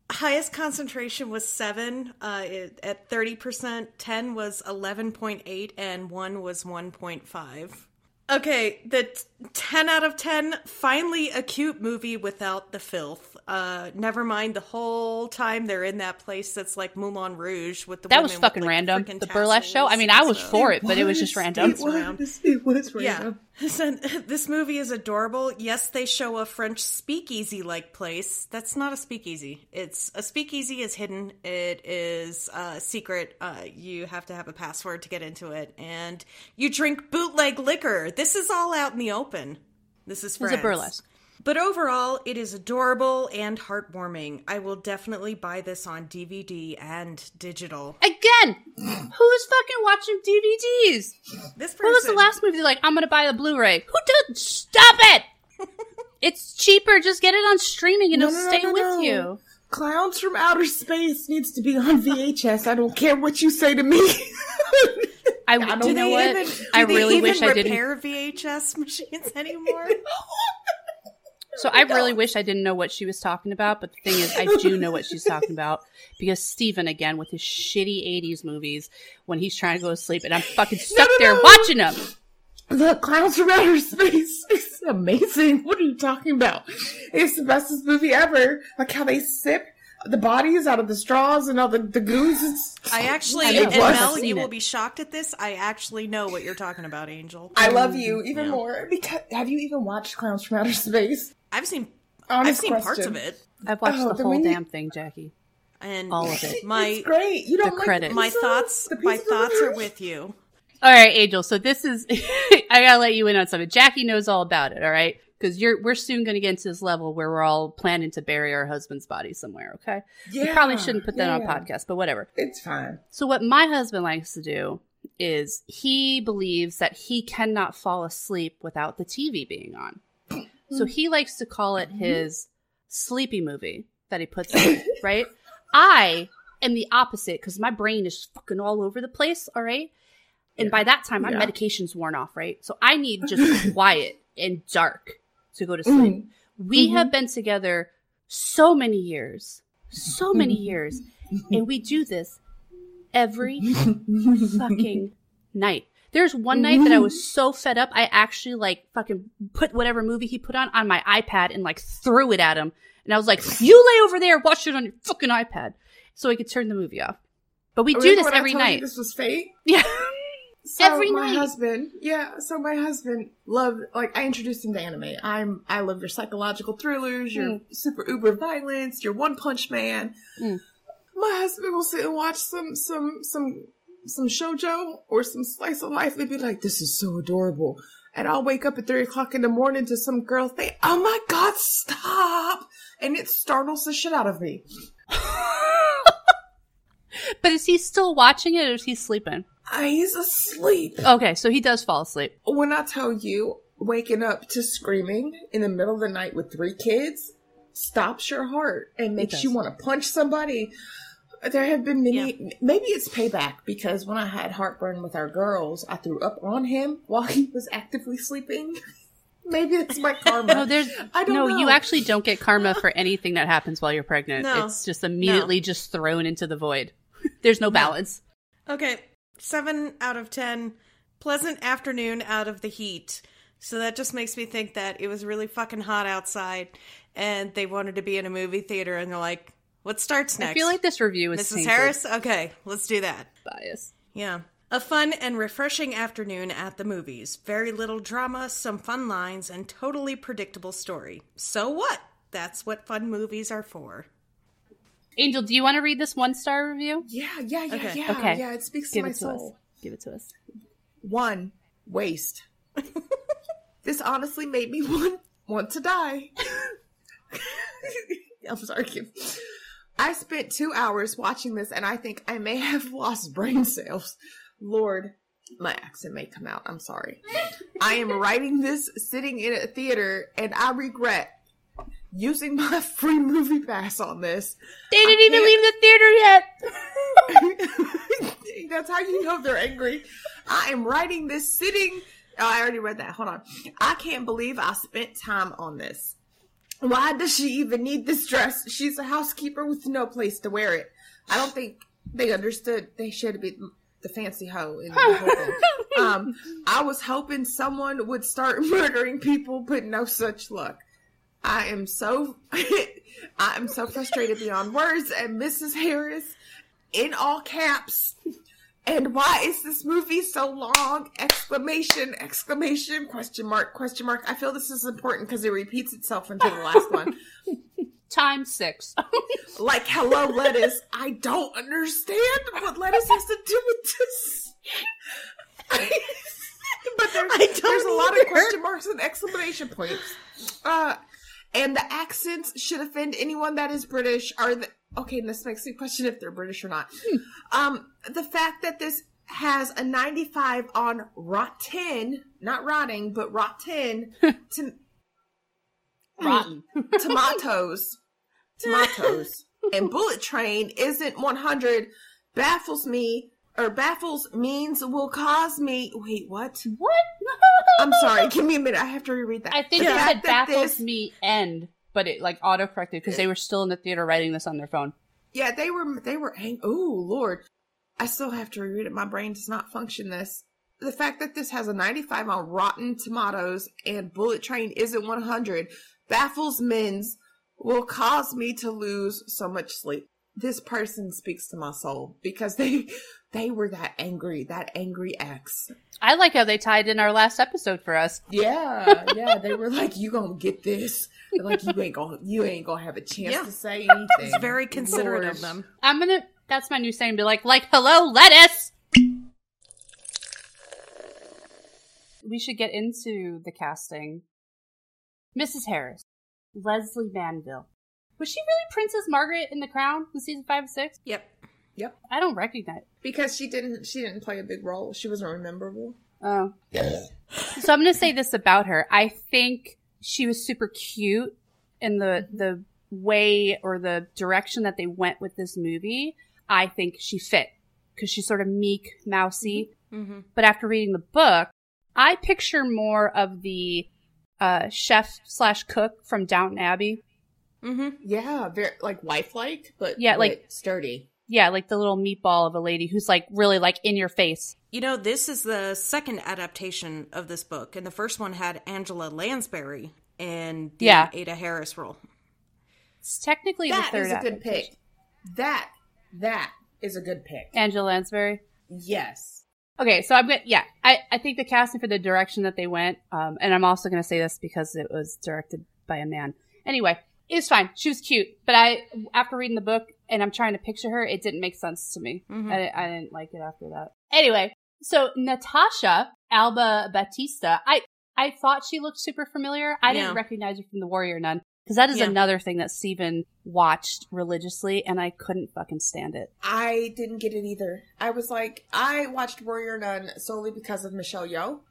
highest concentration was 7 uh, it, at 30%, 10 was 11.8 and 1 was 1.5. Okay, the 10 out of 10, finally a cute movie without the filth. Uh, never mind the whole time they're in that place that's like Moulin Rouge with the That was fucking with, like, random. The burlesque show. I mean, I was and for it, but it was just (laughs) random. It was. It was random. (laughs) yeah. So, (laughs) this movie is adorable. Yes, they show a French speakeasy like place. That's not a speakeasy. It's a speakeasy is hidden. It is uh, secret. Uh, you have to have a password to get into it, and you drink bootleg liquor. This is all out in the open. This is It's a burlesque. But overall, it is adorable and heartwarming. I will definitely buy this on DVD and digital. Again, who's fucking watching DVDs? This person, What was the last movie? Like, I'm gonna buy a Blu-ray. Who did? Stop it! (laughs) it's cheaper. Just get it on streaming and No, it'll no, stay no, with you. Clowns from Outer Space needs to be on VHS. I don't care what you say to me. I, don't do know what? even, I really wish I didn't. repair VHS machines anymore. (laughs) So I really wish I didn't know what she was talking about, but the thing is, I do know what she's talking about because Steven, again, with his shitty 80s movies, when he's trying to go to sleep, and I'm fucking stuck no, there no. watching them. Look, Clowns from Outer Space is amazing. What are you talking about? It's the bestest movie ever. Like how they sip the bodies out of the straws and all the, the goons. It's- I actually, I and Mel, you seen will be shocked at this. I actually know what you're talking about, Angel. I love you even Yeah. more because have you even watched Clowns from Outer Space? I've seen, I've Honest seen parts of it, I've watched Oh, the whole we need- damn thing, Jackie. and All of it. my it's great. You don't the like credits. my thoughts, my thoughts are with you. All right, Angel. So this is, (laughs) I gotta let you in on something. Jackie knows all about it. All right. Because you're, we're soon going to get into this level where we're all planning to bury our husband's body somewhere. Okay. Yeah, we probably shouldn't put that yeah, on yeah. podcast, but whatever. It's fine. So what my husband likes to do is he believes that he cannot fall asleep without the TV being on. So he likes to call it mm-hmm. his sleepy movie that he puts on, (laughs) right? I am the opposite because my brain is fucking all over the place, all right? And by that time, my Yeah. medication's worn off, right? So I need just (laughs) quiet and dark to go to sleep. Mm. We have been together so many years, so many years, and we do this every (laughs) fucking night. There's one night that I was so fed up, I actually like fucking put whatever movie he put on on my iPad and like threw it at him. And I was like, "You lay over there, watch it on your fucking iPad," so I could turn the movie off. But we do this every night. This was fate. Yeah. So Every my night. husband, yeah. So my husband loved, like, I introduced him to anime. I'm, I love your psychological thrillers, your super uber violence, your One Punch Man. Mm. My husband will sit and watch some, some, some, some shojo or some slice of life. and be like, "This is so adorable," and I'll wake up at three o'clock in the morning to some girl say, "Oh my god, stop!" and it startles the shit out of me. (laughs) But is he still watching it or is he sleeping? He's asleep. Okay, so he does fall asleep. when I tell you waking up to screaming in the middle of the night with three kids stops your heart and makes you want to punch somebody. There have been many, maybe it's payback because when I had heartburn with our girls, I threw up on him while he was actively sleeping. (laughs) maybe it's my karma. No, there's I don't no. know. You actually don't get karma for anything that happens while you're pregnant. No. It's just immediately just thrown into the void. There's no balance. Okay, seven out of ten. Pleasant afternoon out of the heat. So that just makes me think that it was really fucking hot outside, and they wanted to be in a movie theater, and they're like, "What starts next?" I feel like this review is Mrs. tainted Harris. Okay, let's do that. bias. Yeah. A fun and refreshing afternoon at the movies. Very little drama, some fun lines, and totally predictable story. So what? That's what fun movies are for. Angel, do you want to read this one star review? yeah, yeah, yeah, Okay. yeah. Okay. Yeah, it speaks Give to my it to soul. us. Give it to us. One, waste. (laughs) this honestly made me (laughs) want want to die. (laughs) I'm sorry, Kim. I spent two hours watching this and I think I may have lost brain cells. Lord, my accent may come out. I'm sorry. I am writing this sitting in a theater, and I regret using my (laughs) free movie pass on this. They didn't even leave the theater yet. (laughs) That's how you know they're angry. I am writing this sitting. Oh, I already read that. Hold on. I can't believe I spent time on this. Why does she even need this dress? She's a housekeeper with no place to wear it. I don't think they understood they should be the fancy hoe in the whole. (laughs) Um, I was hoping someone would start murdering people, but no such luck. I am so, (laughs) I am so frustrated beyond words. And Mrs. Harris, in all caps, and why is this movie so long? Exclamation, exclamation, question mark, question mark. I feel this is important because it repeats itself into the last one. (laughs) Time six. Like, hello, lettuce. (laughs) I don't understand what lettuce has to do with this. but there's, I don't there's a lot of question marks and exclamation points. Uh, and the accents should offend anyone that is British. Are the okay? This makes me question if they're British or not. Um, the fact that this has a 95 on Rotten, not rotting, but Rotten, (laughs) to (laughs) Rotten. (laughs) tomatoes, tomatoes, and Bullet Train isn't 100 baffles me, or baffles means will cause me. Wait, what? What? (laughs) I'm sorry. Give me a minute. I have to reread that. I think The it said baffles this- me end, but it like auto corrected because they were still in the theater writing this on their phone. Yeah, they were. They were. Ang- oh Lord, I still have to reread it. My brain does not function. This. The fact that this has a 95 on Rotten Tomatoes and Bullet Train isn't 100 baffles men's will cause me to lose so much sleep. This person speaks to my soul because they they were that angry, that angry ex. I like how they tied in our last episode for us. Yeah, yeah, they were like, "You gonna get this?" They're like, "You ain't gonna, you ain't gonna have a chance Yeah. to say anything." It's very considerate Lord. of them. I'm gonna. That's my new saying. Be like, like, hello, lettuce. We should get into the casting. Mrs. Harris, Lesley Manville. Was she really Princess Margaret in The Crown in season five and six? Yep. Yep. I don't recognize. Because she didn't she didn't play a big role. She wasn't rememberable. Oh. So I'm going to say this about her. I think she was super cute in the the way or the direction that they went with this movie. I think she fit because she's sort of meek, mousy. Mm-hmm. But after reading the book, I picture more of the uh, chef slash cook from Downton Abbey. Mm-hmm. Yeah, very like wife-like, but Yeah, but like- sturdy. Yeah, like the little meatball of a lady who's like really like in your face. You know, this is the second adaptation of this book, and the first one had Angela Lansbury in the Yeah. Ada Harris role. It's technically That the third is a good pick. That that is a good pick. Angela Lansbury. yes. Okay, so I'm gonna yeah, I, I think the casting for the direction that they went, um, and I'm also gonna say this because it was directed by a man. Anyway, it was fine. She was cute, but I after reading the book and I'm trying to picture her, it didn't make sense to me. Mhm. I, I didn't like it after that. Anyway, so Natasha Alba Baptista, I I thought she looked super familiar. I Yeah. didn't recognize her from The Warrior Nun because that is Yeah. another thing that Steven watched religiously, and I couldn't fucking stand it. I didn't get it either. I was like, I watched Warrior Nun solely because of Michelle Yeoh. (laughs)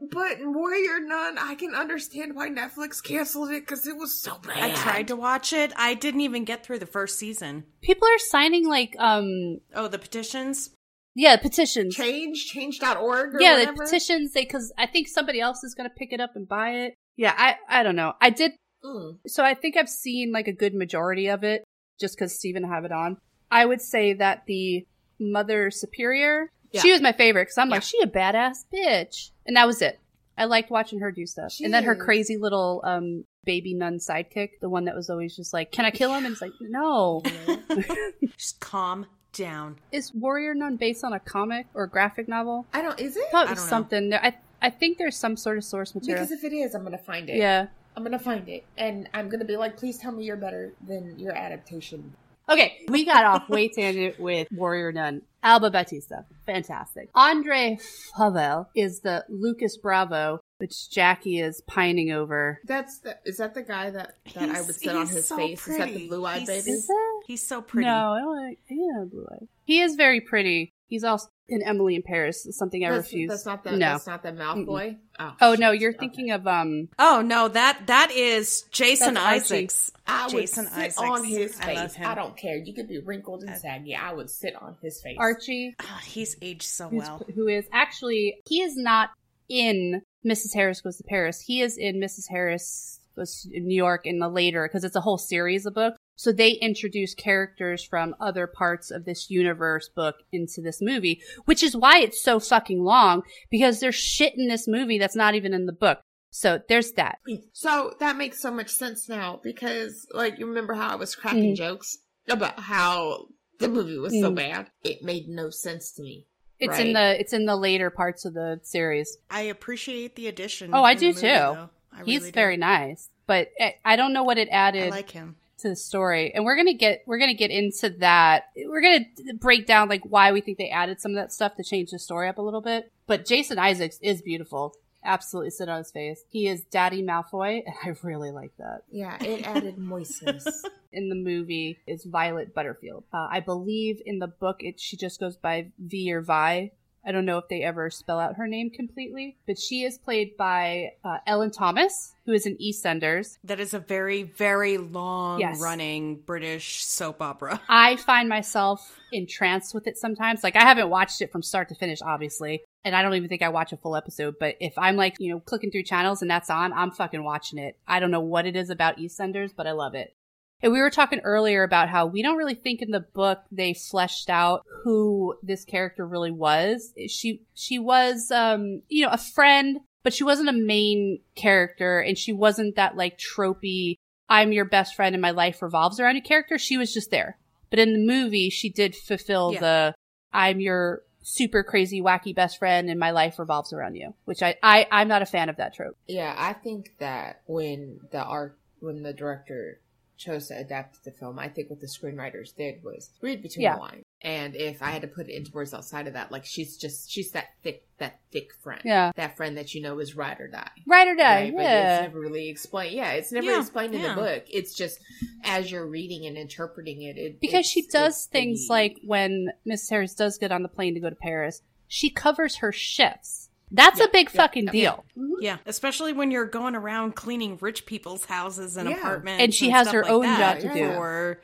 but Warrior Nun, I can understand why Netflix canceled it because it was so bad. I tried to watch it. I didn't even get through the first season. People are signing like um Oh, the petitions? yeah petitions. change change.org or yeah, the petitions. They because I think somebody else is gonna pick it up and buy it. Yeah, I I don't know. I did Mm. so I think I've seen like a good majority of it just because Steven have it on. I would say that the Mother Superior, she was my favorite because I'm like, she a badass bitch. And that was it. I liked watching her do stuff. And then her crazy little um baby nun sidekick, the one that was always just like, Can I kill him? And it's like, No. (laughs) Just calm down. Is Warrior Nun based on a comic or graphic novel? I don't, is it? I thought it I was don't know. something. I I think there's some sort of source material. Because if it is, I'm going to find it. yeah. I'm going to find it. And I'm going to be like, please tell me you're better than your adaptation. Okay, we got off way tangent with Warrior Nun. Alba Baptista, fantastic. Andre Fauvel is the Lucas Bravo, which Jackie is pining over. That's the, is that the guy that, that I He's- would sit on his so face? Is that the blue eyed baby? Is that? He's so pretty. No, I don't like. Yeah, blue eyes. He is very pretty. He's also in Emily in Paris. Something I That's, refuse. that's not the no. that's not the Malfoy. Oh, oh no, you're Okay. thinking of um. Oh no, that that is Jason That's Isaacs. I would Jason sit Isaacs. on his I love face. him. I, don't care. You could be wrinkled and saggy. I would sit on his face. Archie, Oh, he's aged so well. who is actually he is not in Mrs. Harris Goes to Paris. He is in Mrs. Harris Goes to New York in the later because it's a whole series of books. So they introduce characters from other parts of this universe book into this movie, which is why it's so fucking long because there's shit in this movie that's not even in the book. So there's that. So that makes so much sense now because, like, you remember how I was cracking Mm. jokes about how the movie was so Mm. bad? It made no sense to me. It's in the it's in the later parts of the series. I appreciate the addition. Oh, I do movie, too. I He's really do. very nice, but I- I don't know what it I added. like him. To the story. And we're gonna get we're gonna get into that. We're gonna break down like why we think they added some of that stuff to change the story up a little bit. But jason isaacs is beautiful. Absolutely sit on his face. He is daddy malfoy (laughs) and i really like that. Yeah, it added moistness. (laughs) in the movie is violet butterfield. Uh, i believe in the book it she just goes by v or vi i don't know if they ever spell out her name completely but she is played by uh, ellen thomas who is in eastenders That is a very, very long Yes. running British soap opera. (laughs) I find myself entranced with it sometimes. Like I haven't watched it from start to finish, obviously. And I don't even think I watch a full episode, but if I'm like, you know, clicking through channels and that's on, I'm fucking watching it. I don't know what it is about EastEnders, but I love it. And we were talking earlier about how we don't really think in the book they fleshed out who this character really was. She, she was, um, you know, a friend, but she wasn't a main character and she wasn't that like tropey, I'm your best friend and my life revolves around you character. She was just there. But in the movie, she did fulfill Yeah. the I'm your super crazy, wacky best friend and my life revolves around you, which I, I, I'm not a fan of that trope. yeah, I think that when the art, when the director chose to adapt the film, I think what the screenwriters did was read between Yeah. the lines. And if I had to put it into words outside of that, like she's just she's that thick that thick friend. Yeah. That friend that you know is ride or die. Ride or die. Right, but it's yeah. never really explained. Yeah, it's never Yeah, explained in yeah. the book. It's just as you're reading and interpreting it. it because she does things the- like when Miss Harris does get on the plane to go to Paris, she covers her shifts. That's Yeah, a big yeah, fucking yeah. deal. Mm-hmm. Yeah, especially when you're going around cleaning rich people's houses and Yeah. apartments, And she has stuff her like own that job to do. for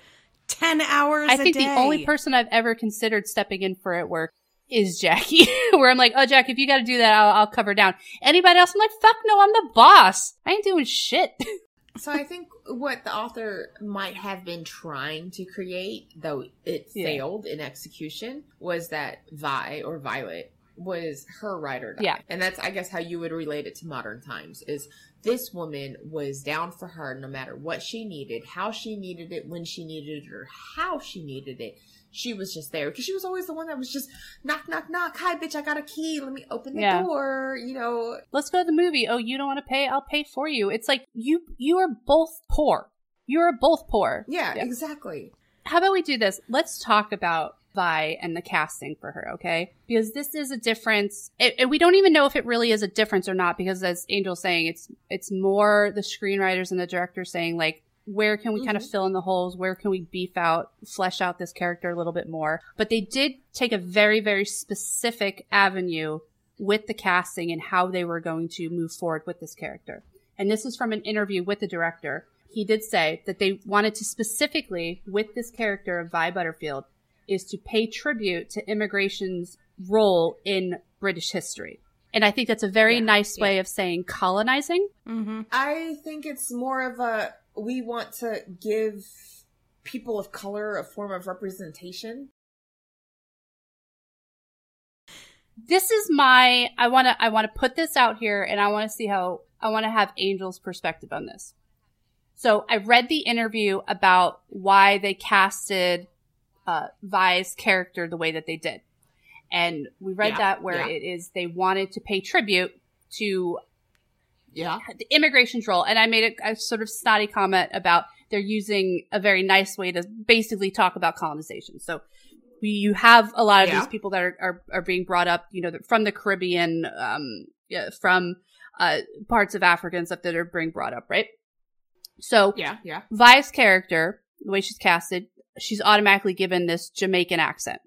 ten hours. I a think the only person I've ever considered stepping in for at work is Jackie, (laughs) where I'm like, oh, Jack, if you got to do that, I'll, I'll cover down. Anybody else? I'm like, fuck no, I'm the boss. I ain't doing shit. (laughs) So I think what the author might have been trying to create, though it Yeah. failed in execution, was that Vi or Violet was her ride or die. Yeah. And that's I guess how you would relate it to modern times is this woman was down for her no matter what she needed, how she needed it, when she needed it, or how she needed it. She was just there because she was always the one that was just knock, knock, knock. Hi, bitch, I got a key. Let me open the Yeah. door. You know, Let's go to the movie. Oh, you don't want to pay? I'll pay for you. It's like you you are both poor. You are both poor. yeah, Yeah. exactly. How about we do this? Let's talk about Vi and the casting for her, okay? Because this is a difference, and and we don't even know if it really is a difference or not. Because as Angel's saying, it's it's more the screenwriters and the director saying like, where can we kind of mm-hmm. fill in the holes? Where can we beef out, flesh out this character a little bit more? But they did take a very very specific avenue with the casting and how they were going to move forward with this character. And this is from an interview with the director. He did say that they wanted to specifically, with this character of Vi Butterfield, is to pay tribute to immigration's role in British history. And I think that's a very Yeah, nice yeah. way of saying colonizing. Mm-hmm. I think it's more of a we want to give people of color a form of representation. This is my I want to I want to put this out here and I want to see how I want to have Angel's perspective on this. So I read the interview about why they casted uh, Vi's character the way that they did. And we read Yeah, that where yeah. it is they wanted to pay tribute to Yeah. the immigration's role. And I made a, a sort of snotty comment about they're using a very nice way to basically talk about colonization. So we, you have a lot of Yeah. these people that are, are, are being brought up, you know, from the Caribbean, um, yeah, from, uh, parts of Africa and stuff that are being brought up, right? So Yeah, yeah. Vi's character, the way she's casted, she's automatically given this Jamaican accent.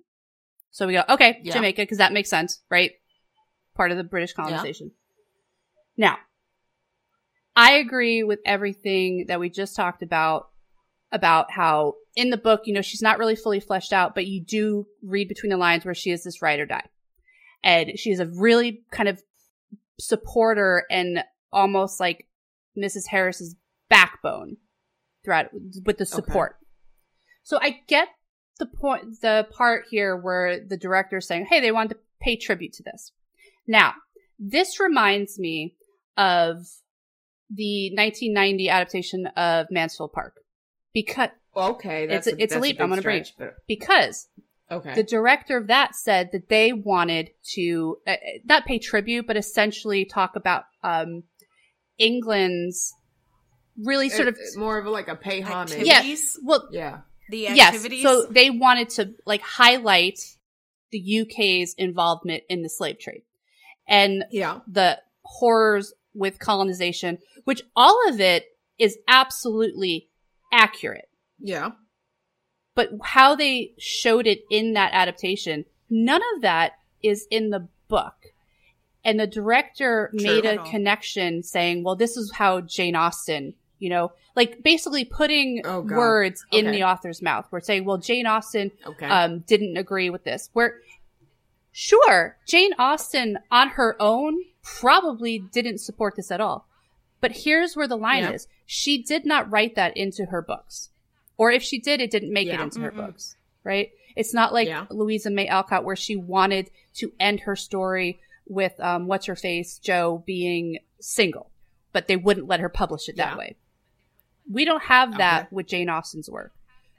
So we go, okay, Yeah. Jamaica, because that makes sense, right? Part of the British colonization. Now, I agree with everything that we just talked about, about how in the book, you know, she's not really fully fleshed out, but you do read between the lines where she is this ride or die. And she is a really kind of supporter and almost like Mrs. Harris's backbone throughout with the support. So I get the point, the part here where the director is saying, Hey, they want to pay tribute to this. Now, this reminds me of the 1990 adaptation of Mansfield Park because, Okay, that's a- it's a leap. big I'm gonna break. stretch, because okay. the director of that said that they wanted to uh, not pay tribute, but essentially talk about um, England's really sort of It's more of like a pay homage. Activities? well, Yeah. The yes. So they wanted to like highlight the UK's involvement in the slave trade and Yeah. the horrors with colonization, which all of it is absolutely accurate. Yeah. but how they showed it in that adaptation, none of that is in the book. And the director True. made a connection saying, well, this is how Jane Austen, you know, like basically putting Oh, words in the author's mouth. We're saying, well, Jane Austen Okay. um, didn't agree with this. Where, sure, Jane Austen on her own probably didn't support this at all. But here's where the line Yeah. is. She did not write that into her books. Or if she did, it didn't make it into her Mm-mm. books, right? It's not like Yeah. Louisa May Alcott where she wanted to end her story with, um, what's her face, Jo being single, but they wouldn't let her publish it that Yeah. way. We don't have that Okay. with Jane Austen's work.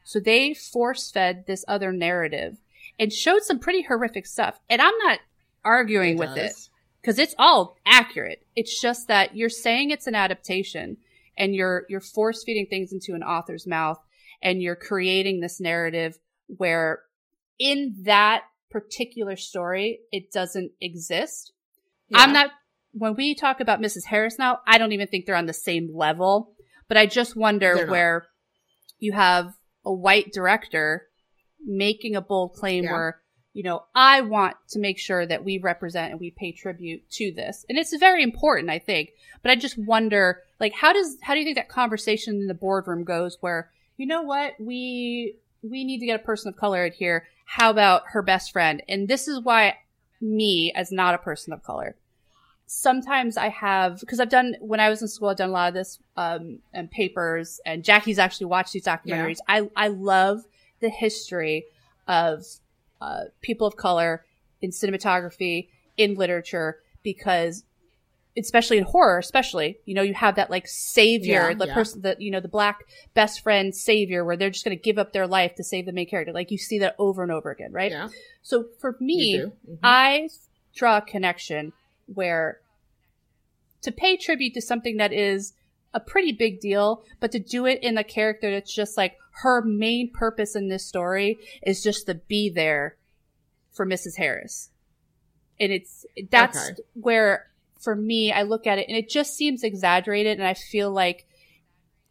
So they force fed this other narrative and showed some pretty horrific stuff. And I'm not arguing with it because it's all accurate. It's just that you're saying it's an adaptation and you're you're force feeding things into an author's mouth and you're creating this narrative where in that particular story it doesn't exist. I'm not when we talk about Mrs. Harris now, I don't even think they're on the same level, but I just wonder They're not. where you have a white director making a bold claim Yeah. where you know, I want to make sure that we represent and we pay tribute to this. And it's very important, I think. But I just wonder, like, how does, how do you think that conversation in the boardroom goes where, you know what, we, we need to get a person of color in here. How about her best friend? And this is why me, as not a person of color, sometimes I have, because I've done, when I was in school, I've done a lot of this, um, and papers and Jackie's actually watched these documentaries. I, I love the history of, uh, people of color in cinematography, in literature, because especially in horror, especially, you know, you have that like savior, Yeah, the yeah. person that, you know, the black best friend savior where they're just going to give up their life to save the main character. Like you see that over and over again, right? Yeah. So for me. Mhm. I draw a connection where to pay tribute to something that is a pretty big deal, but to do it in a character that's just like her main purpose in this story is just to be there for Mrs. Harris. And it's, that's Okay. where for me, I look at it and it just seems exaggerated. And I feel like,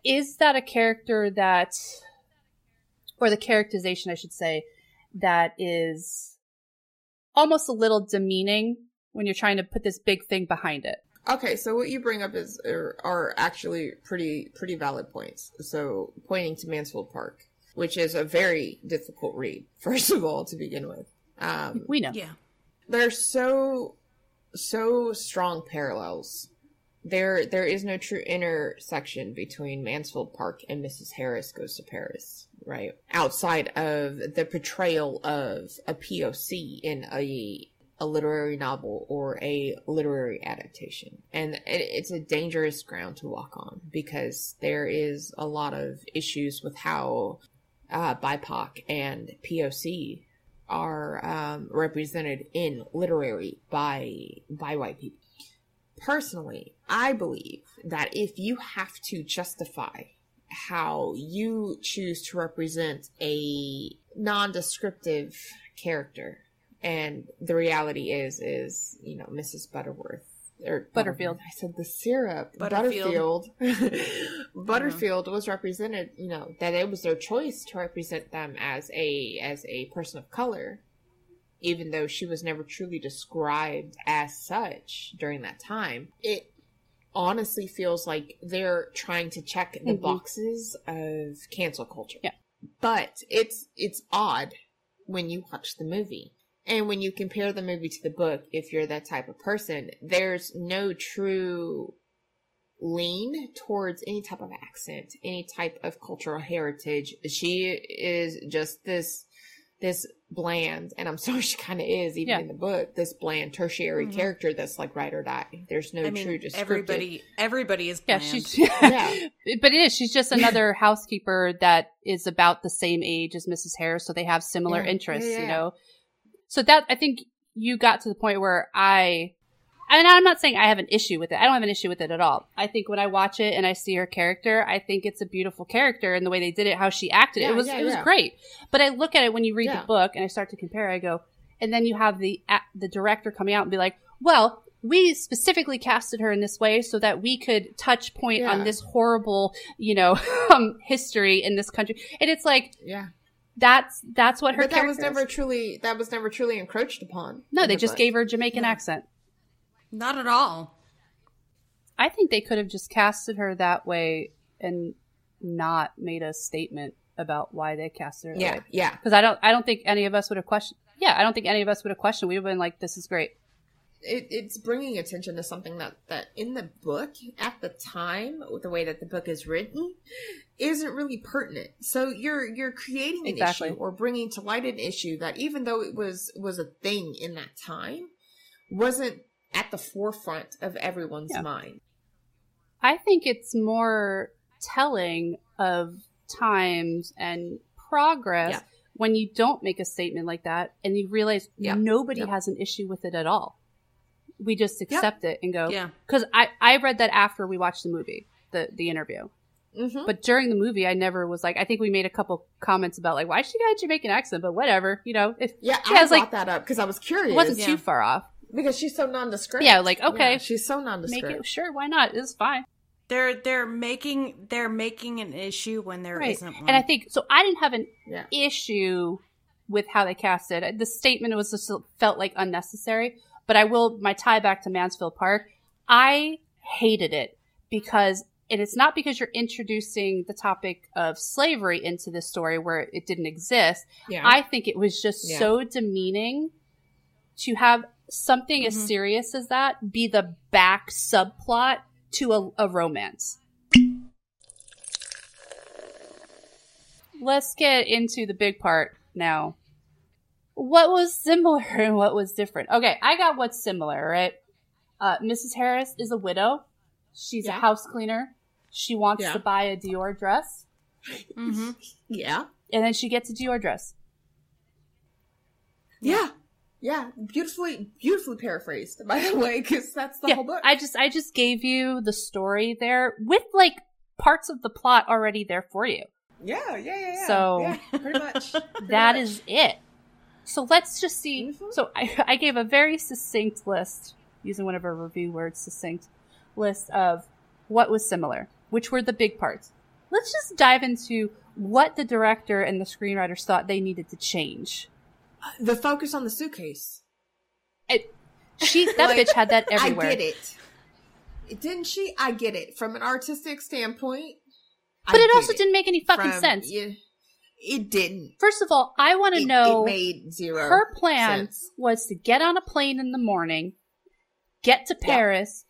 is that a character that, or the characterization, I should say, that is almost a little demeaning when you're trying to put this big thing behind it. Okay, so what you bring up is are, are actually pretty pretty valid points. So pointing to Mansfield Park, which is a very difficult read, (laughs) first of all, to begin with. Um, We know. yeah. there's so so strong parallels. There there is no true intersection between Mansfield Park and Mrs. Harris Goes to Paris, right? Outside of the portrayal of a POC in a a literary novel or a literary adaptation. And it's a dangerous ground to walk on because there is a lot of issues with how uh, BIPOC and POC are um, represented in literary by by white people. Personally, I believe that if you have to justify how you choose to represent a non-descriptive character, and the reality is, is you know, Mrs. Butterworth or Butterfield. I said the syrup. Butterfield. Butterfield. (laughs) Butterfield was represented. You know that it was their choice to represent them as a as a person of color even though she was never truly described as such during that time. It honestly feels like they're trying to check the Mhm. boxes of cancel culture. Yeah. But it's it's odd when you watch the movie. And when you compare the movie to the book, if you're that type of person, there's no true lean towards any type of accent, any type of cultural heritage. She is just this this bland, and I'm (laughs) sorry she kind of is even Yeah. in the book. This bland tertiary Mhm. character that's like ride or die. There's no I mean, true descriptive. everybody, everybody is Yeah, bland. she's (laughs) Yeah. (laughs) but it is. She's just another housekeeper that is about the same age as Mrs. Harris, so they have similar Yeah, interests, yeah, you yeah. know. So that I think you got to the point where I and I'm not saying I have an issue with it. I don't have an issue with it at all. I think when I watch it and I see her character, I think it's a beautiful character and the way they did it, how she acted, Yeah, it was yeah, it was yeah. great. But I look at it when you read the book and I start to compare, I go, and then you have the the director coming out and be like, "Well, we specifically casted her in this way so that we could touch point Yeah. on this horrible, you know, (laughs) um, history in this country." And it's like Yeah. That's that's what her But that was character is. never truly that was never truly encroached upon. No, they the just book. gave her a Jamaican No. accent. Not at all. I think they could have just casted her that way and not made a statement about why they casted her that Yeah, way. yeah. Because I don't I don't think any of us would have questioned. Yeah, I don't think any of us would have questioned. We would have been like, "This is great." it, it's bringing attention to something that that in the book at the time the way that the book is written isn't really pertinent so you're you're creating an Exactly. issue or bringing to light an issue that even though it was was a thing in that time wasn't at the forefront of everyone's Yeah. mind I think it's more telling of times and progress Yeah. when you don't make a statement like that and you realize Yeah. nobody has an issue with it at all. We just accept it and go, Yeah. because I, I read that after we watched the movie, the, the interview. Mm-hmm. But during the movie, I never was like, I think we made a couple comments about like, why she got a Jamaican accent, but whatever, you know, it, yeah Yeah, i it's brought like- that up because i was curious it wasn't Yeah. too far off. because she's so nondescript Yeah, like, okay, she's so Make nondescript it, sure, why not? It's fine. They're they're making they're making an issue when there right. not one. And I think, so I didn't have an yeah issue with how they cast it. The statement was just felt like unnecessary. But I will my tie back to Mansfield Park. I hated it because and it's not because you're introducing the topic of slavery into this story where it didn't exist. yeah I think it was just Yeah. so demeaning to have something as Mhm. serious as that be the back subplot to a, a romance. Let's get into the big part now. What was similar (laughs) and what was different? Okay, I got what's similar, right? Uh, Mrs. Harris is a widow. She's Yeah. a house cleaner. She wants Yeah. to buy a Dior dress, hmm yeah and then she gets a Dior dress. Yeah. Yeah. Beautifully, beautifully paraphrased, by the way, because that's the yeah, whole book. I just I just gave you the story there with like parts of the plot already there for you. yeah, yeah, yeah, yeah. So- pretty much. (laughs) Pretty That much. is it. So let's just see. Mhm. So I, (laughs) I gave a very succinct list, using one of our review words, succinct list of what was similar, which were the big parts. Let's just dive into what the director and the screenwriters thought they needed to change. the focus on the suitcase. It, she that Like, bitch had that (laughs) everywhere. I get it. Didn't she? I get it. From an artistic standpoint. I But it get also didn't make any fucking From- sense. yeah, it didn't. First of all, I want to know it made zero. her plan sense. was to get on a plane in the morning, get to Yeah. Paris,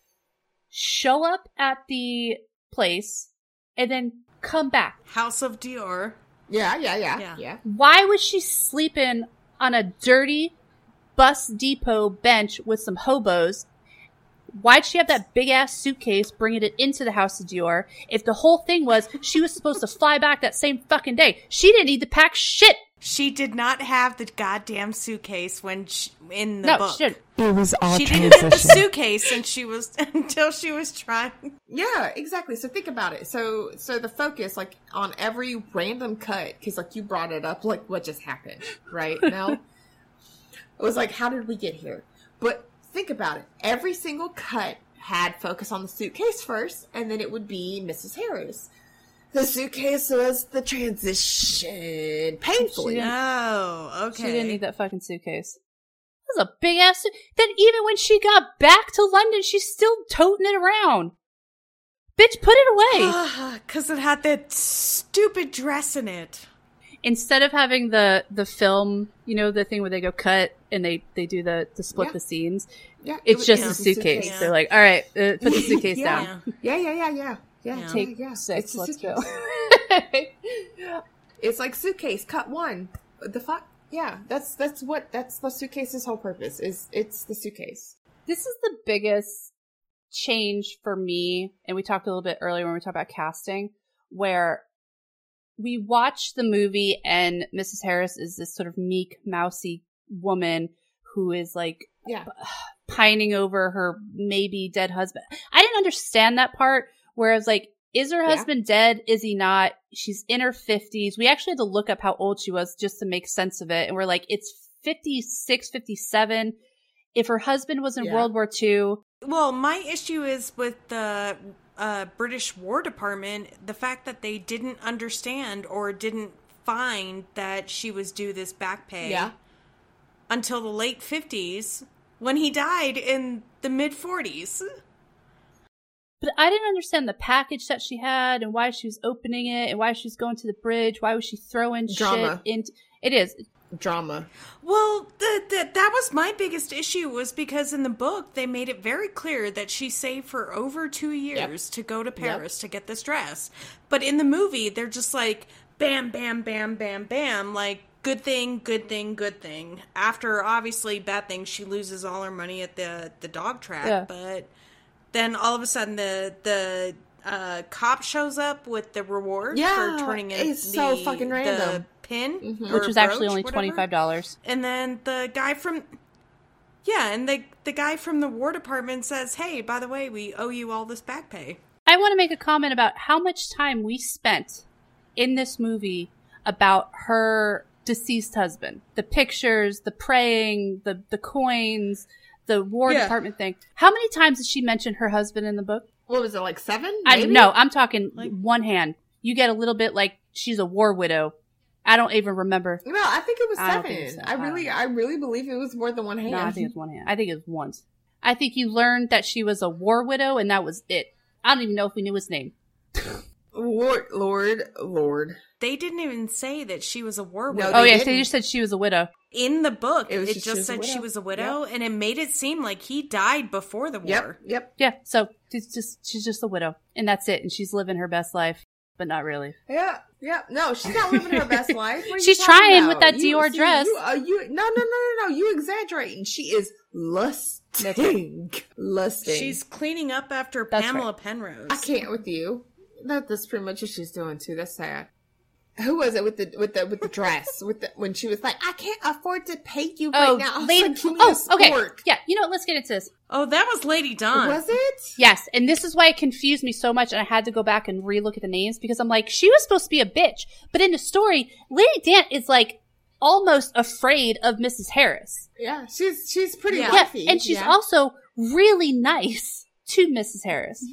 show up at the place, and then come back. House of Dior. Yeah, yeah, yeah, Yeah. yeah. Why was she sleeping on a dirty bus depot bench with some hobos? Why'd she have that big ass suitcase bringing it into the House of Dior? If the whole thing was she was supposed to fly back that same fucking day, she didn't need to pack shit. She did not have the goddamn suitcase when she, in the no, book. she didn't. It was all She didn't get the suitcase and she was (laughs) until she was trying. Yeah, exactly. So think about it. So, so the focus, like, on every random cut, because like you brought it up, like what just happened, right? (laughs) Now, it was like, how did we get here? But think about it. Every single cut had focus on the suitcase first, and then it would be Mrs. Harris. The suitcase was the transition, painfully. Oh, okay. She didn't need that fucking suitcase. It was a big ass. suit. Then even when she got back to London, she's still toting it around. Bitch, put it away. (sighs) Because it had that stupid dress in it. Instead of having the the film, you know, the thing where they go cut and they they do the to split Yeah. the scenes. Yeah, It's it just was- a suitcase. suitcase. They're like, all right, uh, put the (laughs) suitcase Yeah. down. Yeah, yeah, yeah, yeah. Yeah, Yeah. Take yeah. six. It's Let's go. (laughs) It's like suitcase, cut one. The fuck? Yeah, that's that's what that's the suitcase's whole purpose. Is it's the suitcase. this is the biggest change for me and we talked a little bit earlier when we talked about casting where we watch the movie and mrs harris is this sort of meek mousy woman who is like Yeah, (sighs) pining over her maybe dead husband i didn't understand that part whereas like is her Yeah. husband dead is he not she's in her 50s we actually had to look up how old she was just to make sense of it and we're like it's 56 57 if her husband was in Yeah. world war ii Well, my issue is with the uh, British War Department, the fact that they didn't understand or didn't find that she was due this back pay yeah. until the late 50s when he died in the mid 40s. But I didn't understand the package that she had and why she was opening it and why she was going to the bridge. Why was she throwing Drama. shit into it? Is Drama. Well, the, the, that was my biggest issue was because in the book they made it very clear that she saved for over two years to go to Paris to get this dress. But in the movie, they're just like bam, bam, bam, bam, bam, like good thing, good thing, good thing. After obviously bad thing, she loses all her money at the the dog track. Yeah. But then all of a sudden the the uh, cop shows up with the reward Yeah, for turning in it's the, so fucking the random. pin, or which was actually only twenty five dollars. And then the guy from Yeah, and the the guy from the War Department says, "Hey, by the way, we owe you all this back pay." I want to make a comment about how much time we spent in this movie about her deceased husband. The pictures, the praying, the the coins, the War Yeah. Department thing. How many times did she mention her husband in the book? What was it like seven? I maybe? no, I'm talking Like- one hand. You get a little bit like she's a war widow. I don't even remember. No, I think it was I don't seven. think it was I seven. really, I really believe it was more than one hand. No, I think it's one hand. I think it was once. I think you learned that she was a war widow, and that was it. I don't even know if we knew his name. (laughs) Lord, Lord, Lord. They didn't even say that she was a war No, widow. Oh yeah, didn't. they just said she was a widow. In the book, It it, just, just she said she was a widow, and it made it seem like he died before the war. Yep, yep, Yeah, so she's just she's just a widow, and that's it. And she's living her best life, but not really. yeah, yeah. No, she's not living her best (laughs) life. What are She's talking trying about? with that You- Dior see, dress. You, uh, you, no, no, no, no, no. You exaggerating. She is lusting, lusting. She's cleaning up after That's Pamela right. Penrose. I can't with you. That that's pretty much what she's doing too. That's sad. Who was it with the with the with the dress (laughs) with the when she was like, I can't afford to pay you right Oh, now. I was lady. like, "Give me Oh, okay. Yeah, you know what? Let's get into this. Oh, that was Lady Dawn. Was it? Yes, and this is why it confused me so much, and I had to go back and relook at the names because I'm like, she was supposed to be a bitch, but in the story, Lady Dant is like almost afraid of Mrs. Harris. Yeah, she's she's pretty Yeah. Yeah, and she's yeah. also really nice to Mrs. Harris,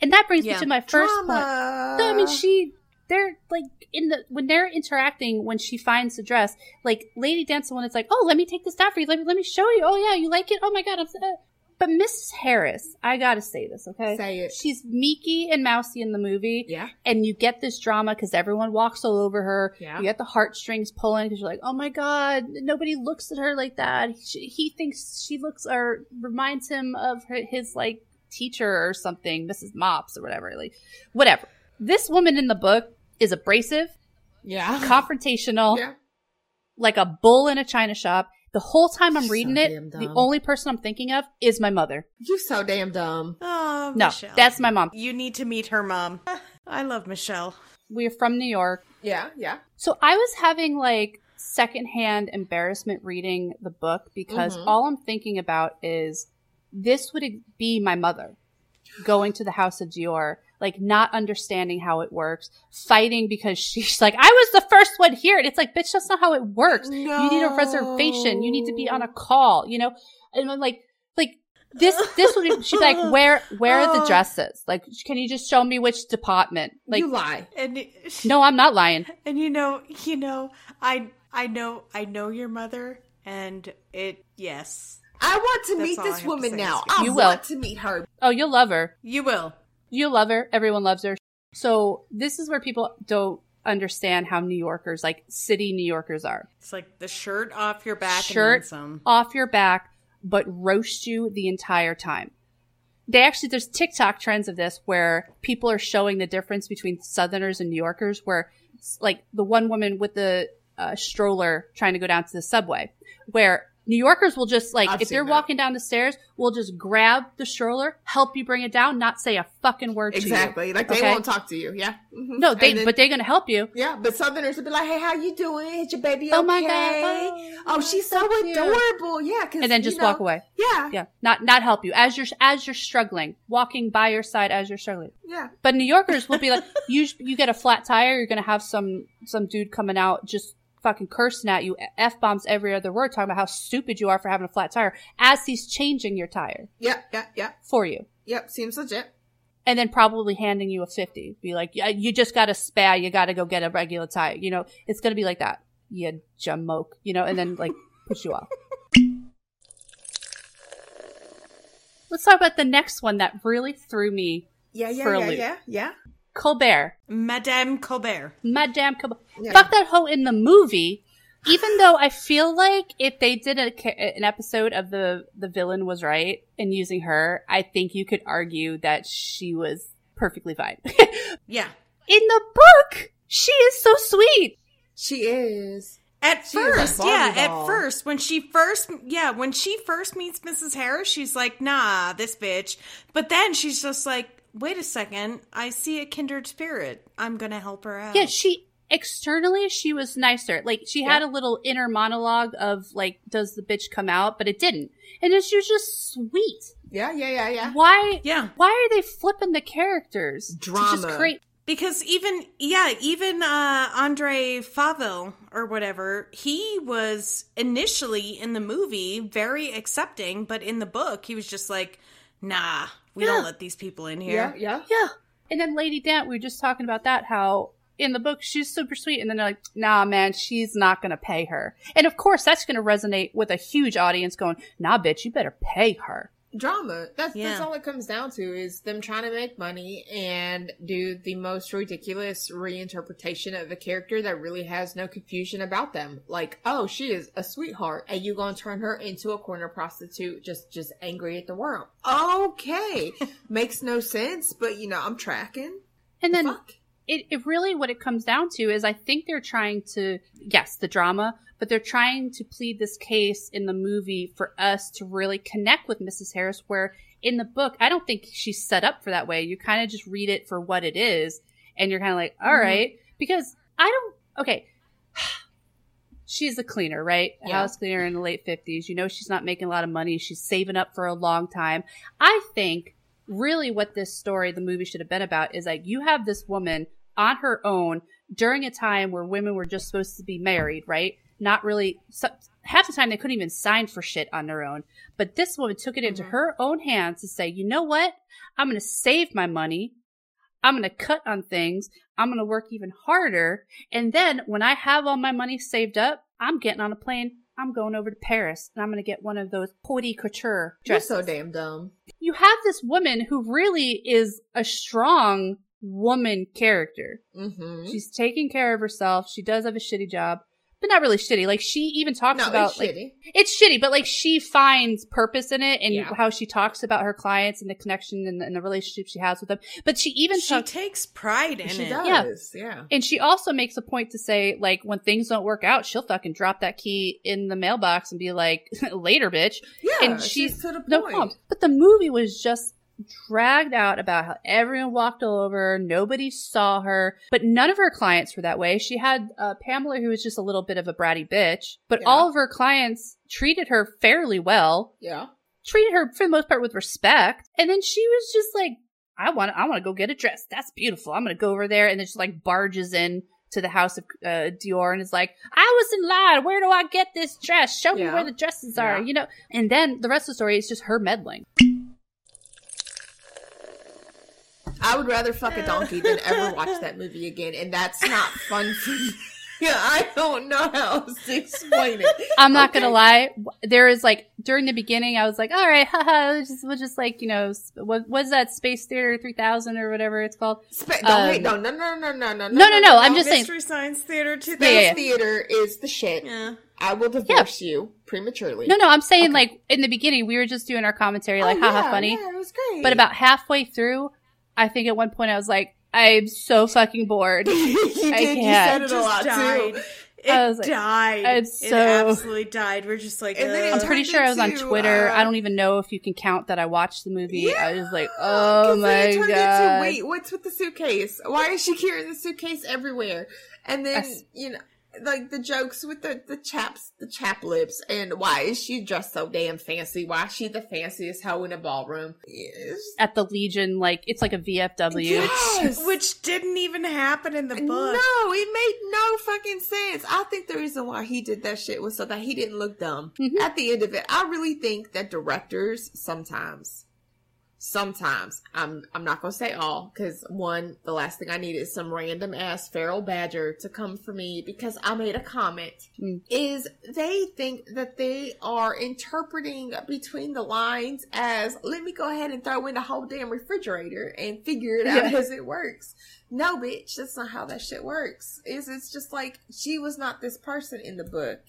and that brings Yeah. me to my first point. Drama. So, I mean, she, they're like in the when they're interacting when she finds the dress, like Lady Dant's, the one that's like, oh, let me take this down for you. Let me let me show you. Oh yeah, you like it? Oh my god, I'm. So, uh. but Mrs. Harris, I gotta say this, okay? Say it. She's meeky and mousy in the movie, Yeah. and you get this drama because everyone walks all over her. Yeah. You get the heartstrings pulling because you're like, oh my god, nobody looks at her like that. He, he thinks she looks or reminds him of her, his like teacher or something, Mrs. Mops or whatever. Like, whatever. This woman in the book is abrasive, Yeah. (laughs) confrontational, Yeah. like a bull in a china shop. The whole time I'm So reading it, damn the only person I'm thinking of is my mother. You're so damn dumb. Oh, No, Michelle. that's my mom. You need to meet her mom. (sighs) I love Michelle. We're from New York. Yeah, yeah. So I was having like secondhand embarrassment reading the book because Mhm. all I'm thinking about is this would be my mother going to the house of Dior, like not understanding how it works, fighting because she's like, I was the first one here. And it's like, bitch, that's not how it works. You need a reservation. You need to be on a call, you know? And I'm like, like, this, this would be, she'd be like, (laughs) where, where are the uh. dresses? Like, can you just show me which department? Like, you lie. And (laughs) no, I'm not lying. and you know, you know, I I know I know your mother and it yes, I want to That's meet this woman now. I You will. want to meet her. Oh, you'll love her. you will. You love her. Everyone loves her. So this is where people don't understand how New Yorkers, like city New Yorkers, are. It's like the shirt off your back Shirt and off your back, but roast you the entire time. They actually, there's TikTok trends of this where people are showing the difference between Southerners and New Yorkers, where like the one woman with the uh, stroller trying to go down to the subway, where New Yorkers will just like, I've if they're that. walking down the stairs, will just grab the stroller, help you bring it down, not say a fucking word to you. Exactly. Like they Okay. won't talk to you. Yeah. Mhm. No, they, then- but they're gonna help you. yeah, but Southerners would be like, "Hey, how you doing? Is your baby okay? Oh my God. Oh, she's so, cute." adorable. Yeah. And then you just know, walk away. Yeah, Yeah, not not help you as you're as you're struggling, walking by your side as you're struggling. yeah. But New Yorkers will be like, (laughs) you you get a flat tire, you're gonna have some some dude coming out just fucking cursing at you, f bombs every other word, talking about how stupid you are for having a flat tire as he's changing your tire Yep, yep, yep, for you, yep. Seems legit. and then probably handing you a fifty. Be like, yeah, you just got a spare, you got to go get a regular tire. You know, it's gonna be like that. You jamoke, you know, and then like (laughs) push you off. Let's talk about the next one that really threw me. Yeah, yeah, yeah, yeah, yeah. Colbert. Madame Colbert. Madame Colbert. Yeah. Fuck that hoe in the movie. Even though I feel like if they did a, an episode of the the villain was right and using her, I think you could argue that she was perfectly fine. (laughs) Yeah. in the book, she is so sweet. She is. At She first, Barbie yeah, doll. at first, when she first, yeah, when she first meets Mrs. Harris, she's like, nah, this bitch. But then she's just like, wait a second, I see a kindred spirit. I'm gonna help her out. Yeah, she externally she was nicer. Like she had a little inner monologue of like, does the bitch come out? But it didn't, and then she was just sweet. Yeah, yeah, yeah, yeah. Why? Yeah. Why are they flipping the characters? To just Drama. create Because even yeah, even uh Andre Fauvel or whatever, he was initially in the movie very accepting, but in the book he was just like, nah, we Yeah. don't let these people in here. yeah. Yeah. And then Lady Dant, we were just talking about that, how in the book she's super sweet, and then they're like, nah, man, she's not gonna pay her. And of course that's gonna resonate with a huge audience going, nah, bitch, you better pay her. Drama. That's that's all it comes down to is them trying to make money and do the most ridiculous reinterpretation of a character that really has no confusion about them. Like, oh, she is a sweetheart, and you gonna turn her into a corner prostitute, just just angry at the world. Okay, (laughs) makes no sense, but you know I'm tracking. And then Fuck. It, it really what it comes down to is I think they're trying to yes, the drama, but they're trying to plead this case in the movie for us to really connect with Mrs. Harris where in the book I don't think she's set up for that way. You kind of just read it for what it is and you're kind of like, "All Mhm. right," because I don't okay. (sighs) She's a cleaner, right? Yeah. house cleaner in the late 50s. You know she's not making a lot of money. She's saving up for a long time. I think really what this story, the movie should have been about is like you have this woman on her own during a time where women were just supposed to be married, right? Not really, so, half the time they couldn't even sign for shit on their own. But this woman took it into Mhm. her own hands to say, you know what? I'm going to save my money. I'm going to cut on things. I'm going to work even harder. And then when I have all my money saved up, I'm getting on a plane. I'm going over to Paris and I'm going to get one of those haute couture You're so damn dumb. you have this woman who really is a strong woman character. Mm-hmm. She's taking care of herself. She does have a shitty job, but not really shitty. Like she even talks about it's like shitty. it's shitty, but like she finds purpose in it and Yeah. how she talks about her clients and the connection and the, and the relationship she has with them. But she even She talks, takes pride in She it. does. Yeah. and she also makes a point to say like when things don't work out, she'll fucking drop that key in the mailbox and be like, (laughs) "Later, bitch." Yeah. and she's she's to the no problem. But the movie was just dragged out about how everyone walked all over nobody saw her, but none of her clients were that way. She had uh, Pamela, who was just a little bit of a bratty bitch, but Yeah. all of her clients treated her fairly well, Yeah. treated her for the most part with respect, and then she was just like, "I want, I want to go get a dress. That's beautiful. I'm going to go over there," and then she like barges in. To the house of uh, Dior and is like, I was in line. Where do I get this dress? Show me where the dresses are, Yeah. you know? And then the rest of the story is just her meddling. I would rather fuck a donkey than ever (laughs) watch that movie again, and that's not fun for me. (laughs) Yeah, I don't know how else to explain it. I'm not Okay. gonna lie. There is like during the beginning, I was like, "All right, (laughs) haha, we'll just, we'll just like you know, s- what what's that Space Theater 3000 or whatever it's called?" Spa- don't Um, hate, no, no, no, no, no, no, No, no, no. I'm just saying. Mystery Science Theater 2000. Yeah, yeah. theater is the shit. Yeah. I will divorce you prematurely. No, no, I'm saying Okay. like in the beginning, we were just doing our commentary, Oh, like, haha, yeah, funny. Yeah, it was great. But about halfway through, I think at one point I was like, I'm so fucking bored. (laughs) you I did. You can't. said it a lot died. too. It I was like, died. I'm It so- absolutely died. We're just like, And then. I'm pretty sure I was on into, Twitter. uh, I don't even know if you can count that I watched the movie. I was like, oh 'cause then my it god. Into, Wait, what's with the suitcase? Why is she carrying the suitcase everywhere? And then That's- you know, like the jokes with the the chaps, the chap lips, and why is she dressed so damn fancy? Why is she the fanciest hoe in a ballroom? Yes. At the Legion, like it's like a VFW. Yes. (laughs) Which didn't even happen in the book. No, it made no fucking sense. I think the reason why he did that shit was so that he didn't look dumb. Mhm. At the end of it, I really think that directors sometimes, sometimes, I'm I'm not gonna say all, because one, the last thing I need is some random ass feral badger to come for me because I made a comment. Mm. Is they think that they are interpreting between the lines as let me go ahead and throw in the whole damn refrigerator and figure it out as it works. No, bitch, that's not how that shit works. Is it's just like she was not this person in the book.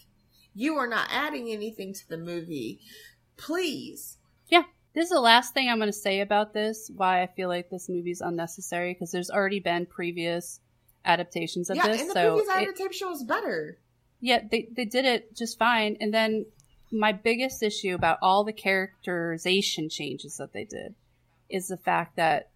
You are not adding anything to the movie. Please. This is the last thing I'm going to say about this. Why I feel like this movie's unnecessary because there's already been previous adaptations of yeah, this. and the so previous it- was better. yeah, they they did it just fine. And then my biggest issue about all the characterization changes that they did is the fact that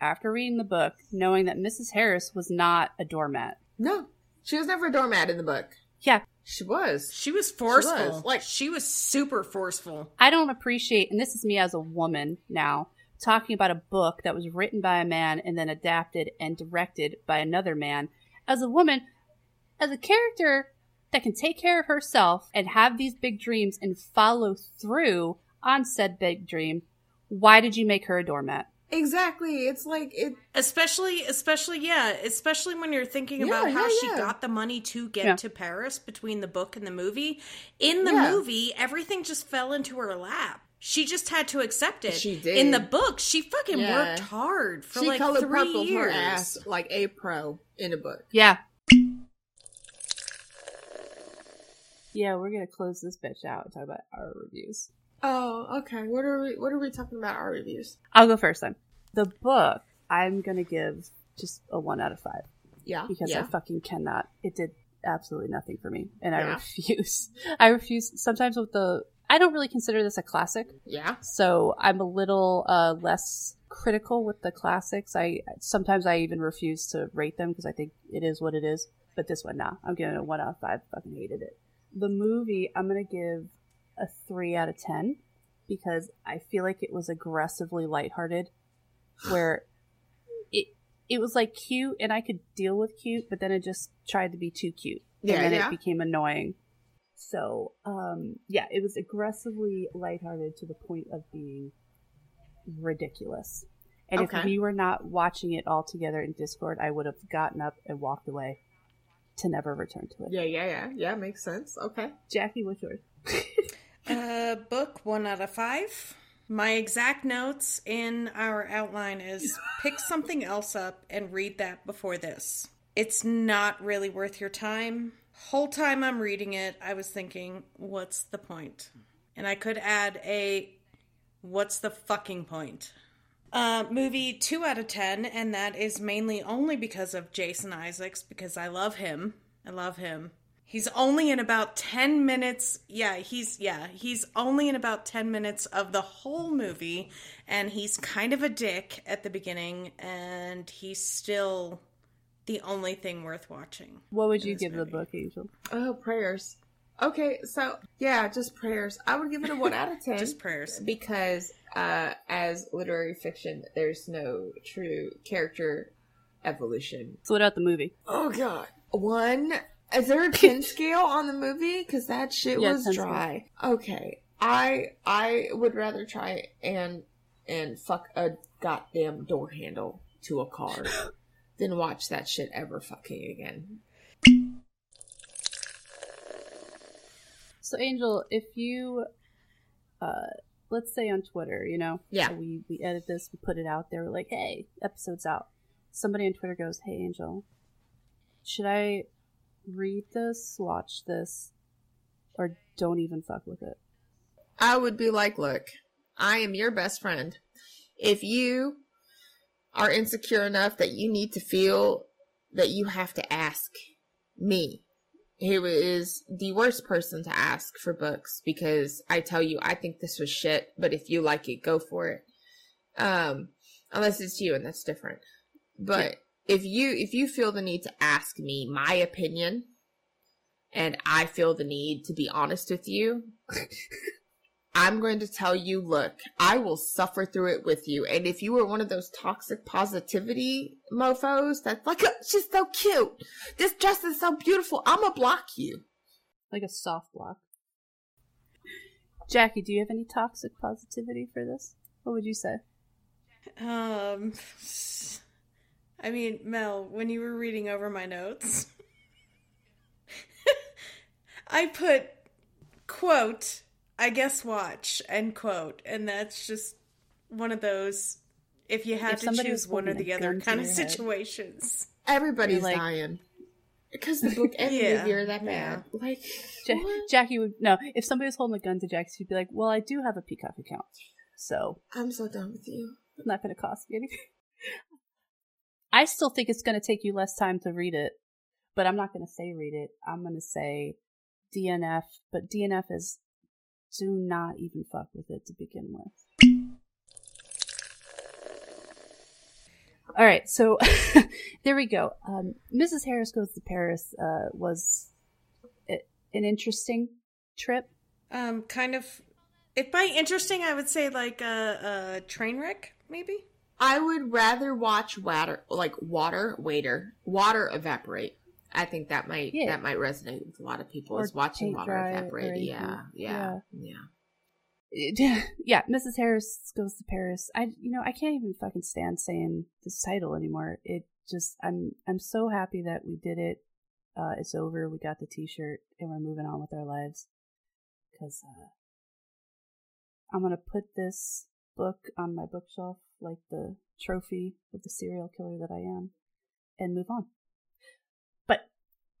after reading the book, knowing that Mrs. Harris was not a doormat. No, she was never a doormat in the book. Yeah, She was. She was forceful. was, like- she was super forceful. I don't appreciate, and this is me as a woman now, talking about a book that was written by a man and then adapted and directed by another man. As a woman, as a character that can take care of herself and have these big dreams and follow through on said big dream, why did you make her a doormat? Exactly. It's like it. Especially, especially, yeah, especially when you're thinking Yeah, about how yeah, she yeah. got the money to get Yeah. to Paris between the book and the movie. In the Yeah. movie, everything just fell into her lap. She just had to accept it. She did. In the book, she fucking Yeah. worked hard for she like colored three purple years. her ass like a pro in a book. Yeah. Yeah, we're gonna close this bitch out and talk about our reviews. Oh, okay. What are we? What are we talking about? Our reviews? I'll go first then. The book, I'm gonna give just a one out of five. Yeah. because yeah. I fucking cannot. It did absolutely nothing for me, and I refuse. (laughs) I refuse. Sometimes with the, I don't really consider this a classic, yeah. so I'm a little uh, less critical with the classics. I sometimes I even refuse to rate them because I think it is what it is. But this one, nah, I'm giving it a one out of five. Fucking hated it. The movie, I'm gonna give a three out of ten because I feel like it was aggressively lighthearted, where it it was like cute and I could deal with cute, but then it just tried to be too cute, Yeah, and then yeah. it became annoying. So, um, yeah, it was aggressively lighthearted to the point of being ridiculous. And Okay. if we were not watching it all together in Discord, I would have gotten up and walked away to never return to it. Yeah. Yeah. Yeah. Yeah. Makes sense. Okay. Jackie, what's yours? (laughs) Uh, book one out of five. My exact notes in our outline is pick something else up and read that before this. It's not really worth your time. Whole time I'm reading it, I was thinking, what's the point? And I could add a what's the fucking point? Uh, movie two out of ten, and that is mainly only because of Jason Isaacs, because I love him. I love him. He's only in about 10 minutes. Yeah, he's yeah, he's only in about 10 minutes of the whole movie and he's kind of a dick at the beginning and he's still the only thing worth watching. What would you this give the book, Angel? Oh, prayers. Okay, so yeah, just prayers. I would give it a one out of (laughs) ten. Just prayers. because uh, as literary fiction, there's no true character evolution. So what about the movie? Oh God, one. Is there a pin scale on the movie? Because that shit Yeah, was pin scale. dry. Okay, I I would rather try and and fuck a goddamn door handle to a car (laughs) than watch that shit ever fucking again. So, Angel, if you, uh, let's say on Twitter, you know, Yeah. we we edit this, we put it out there, we're like, hey, episode's out. Somebody on Twitter goes, hey, Angel, should I read this, watch this, or don't even fuck with it? I would be like, look, I am your best friend. If you are insecure enough that you need to feel that you have to ask me, who is the worst person to ask for books because I tell you, I think this was shit, but if you like it, go for it. Um, unless it's you and that's different. But if you, if you feel the need to ask me my opinion and I feel the need to be honest with you, (laughs) I'm going to tell you, look, I will suffer through it with you. And if you were one of those toxic positivity mofos that's like, "Oh, (laughs) she's so cute. This dress is so beautiful. I'm going to block you. Like a soft block. Jackie, do you have any toxic positivity for this? What would you say? Um, I mean, Mel, when you were reading over my notes, (laughs) I put quote, I guess watch, end quote, and that's just one of those if you had If to choose one or the other kind of your head. situations. Everybody's like- dying. Because the book and Yeah, the movie are that yeah. Like, Ja- Jackie would no. If somebody was holding a gun to Jackie, she'd be like, "Well, I do have a Peacock account, so I'm so done with you. it's not going to cost me anything." I still think it's going to take you less time to read it, but I'm not going to say read it. I'm going to say DNF, but DNF is do not even fuck with it to begin with. All right, so (laughs) there we go. Um, Mrs. Harris Goes to Paris uh, was an interesting trip. Um, kind of. If by interesting, I would say like a, a train wreck, maybe. I would rather watch water, like water, waiter, water evaporate. I think that might Yeah. that might resonate with a lot of people. Or is watching water evaporate. anything. Yeah, yeah, yeah. (laughs) yeah, Mrs. Harris goes to Paris. I, you know, I can't even fucking stand saying this title anymore. It just, I'm, I'm so happy that we did it. Uh, it's over. We got the T-shirt, and we're moving on with our lives. Because uh, I'm gonna put this book on my bookshelf like the trophy of the serial killer that I am, and move on. But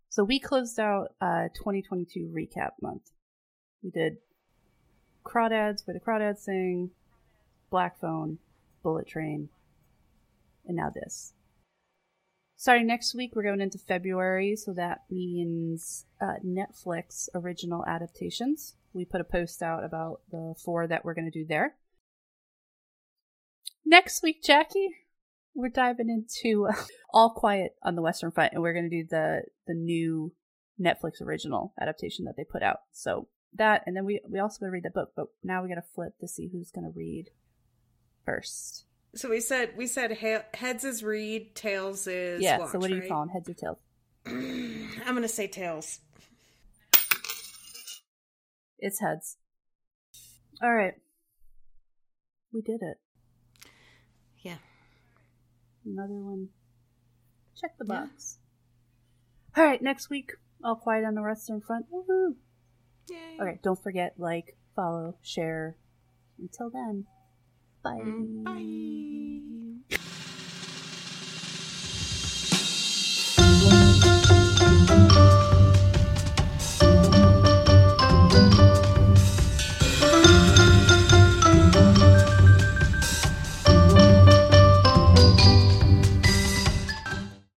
so we closed out uh 2022 recap month. We did crawdads where the crawdads sing, Black Phone, Bullet Train, and now this. Starting next week, we're going into February, so that means uh, Netflix original adaptations. We put a post out about the four that we're going to do there. Next week, Jackie, we're diving into uh, All Quiet on the Western Front, and we're going to do the the new Netflix original adaptation that they put out. So that, and then we we also got to read the book, but now we got to flip to see who's going to read first. So we said we said he- heads is read, tails is yeah. watch, so what are you right? calling heads or tails? (clears throat) I'm gonna say tails. It's heads. All right, we did it. Yeah. Another one. Check the Yeah. box. All right, next week, All Quiet on the Western Front. Woohoo! Yay. Okay, don't forget like, follow, share. Until then, bye. Mm, Bye.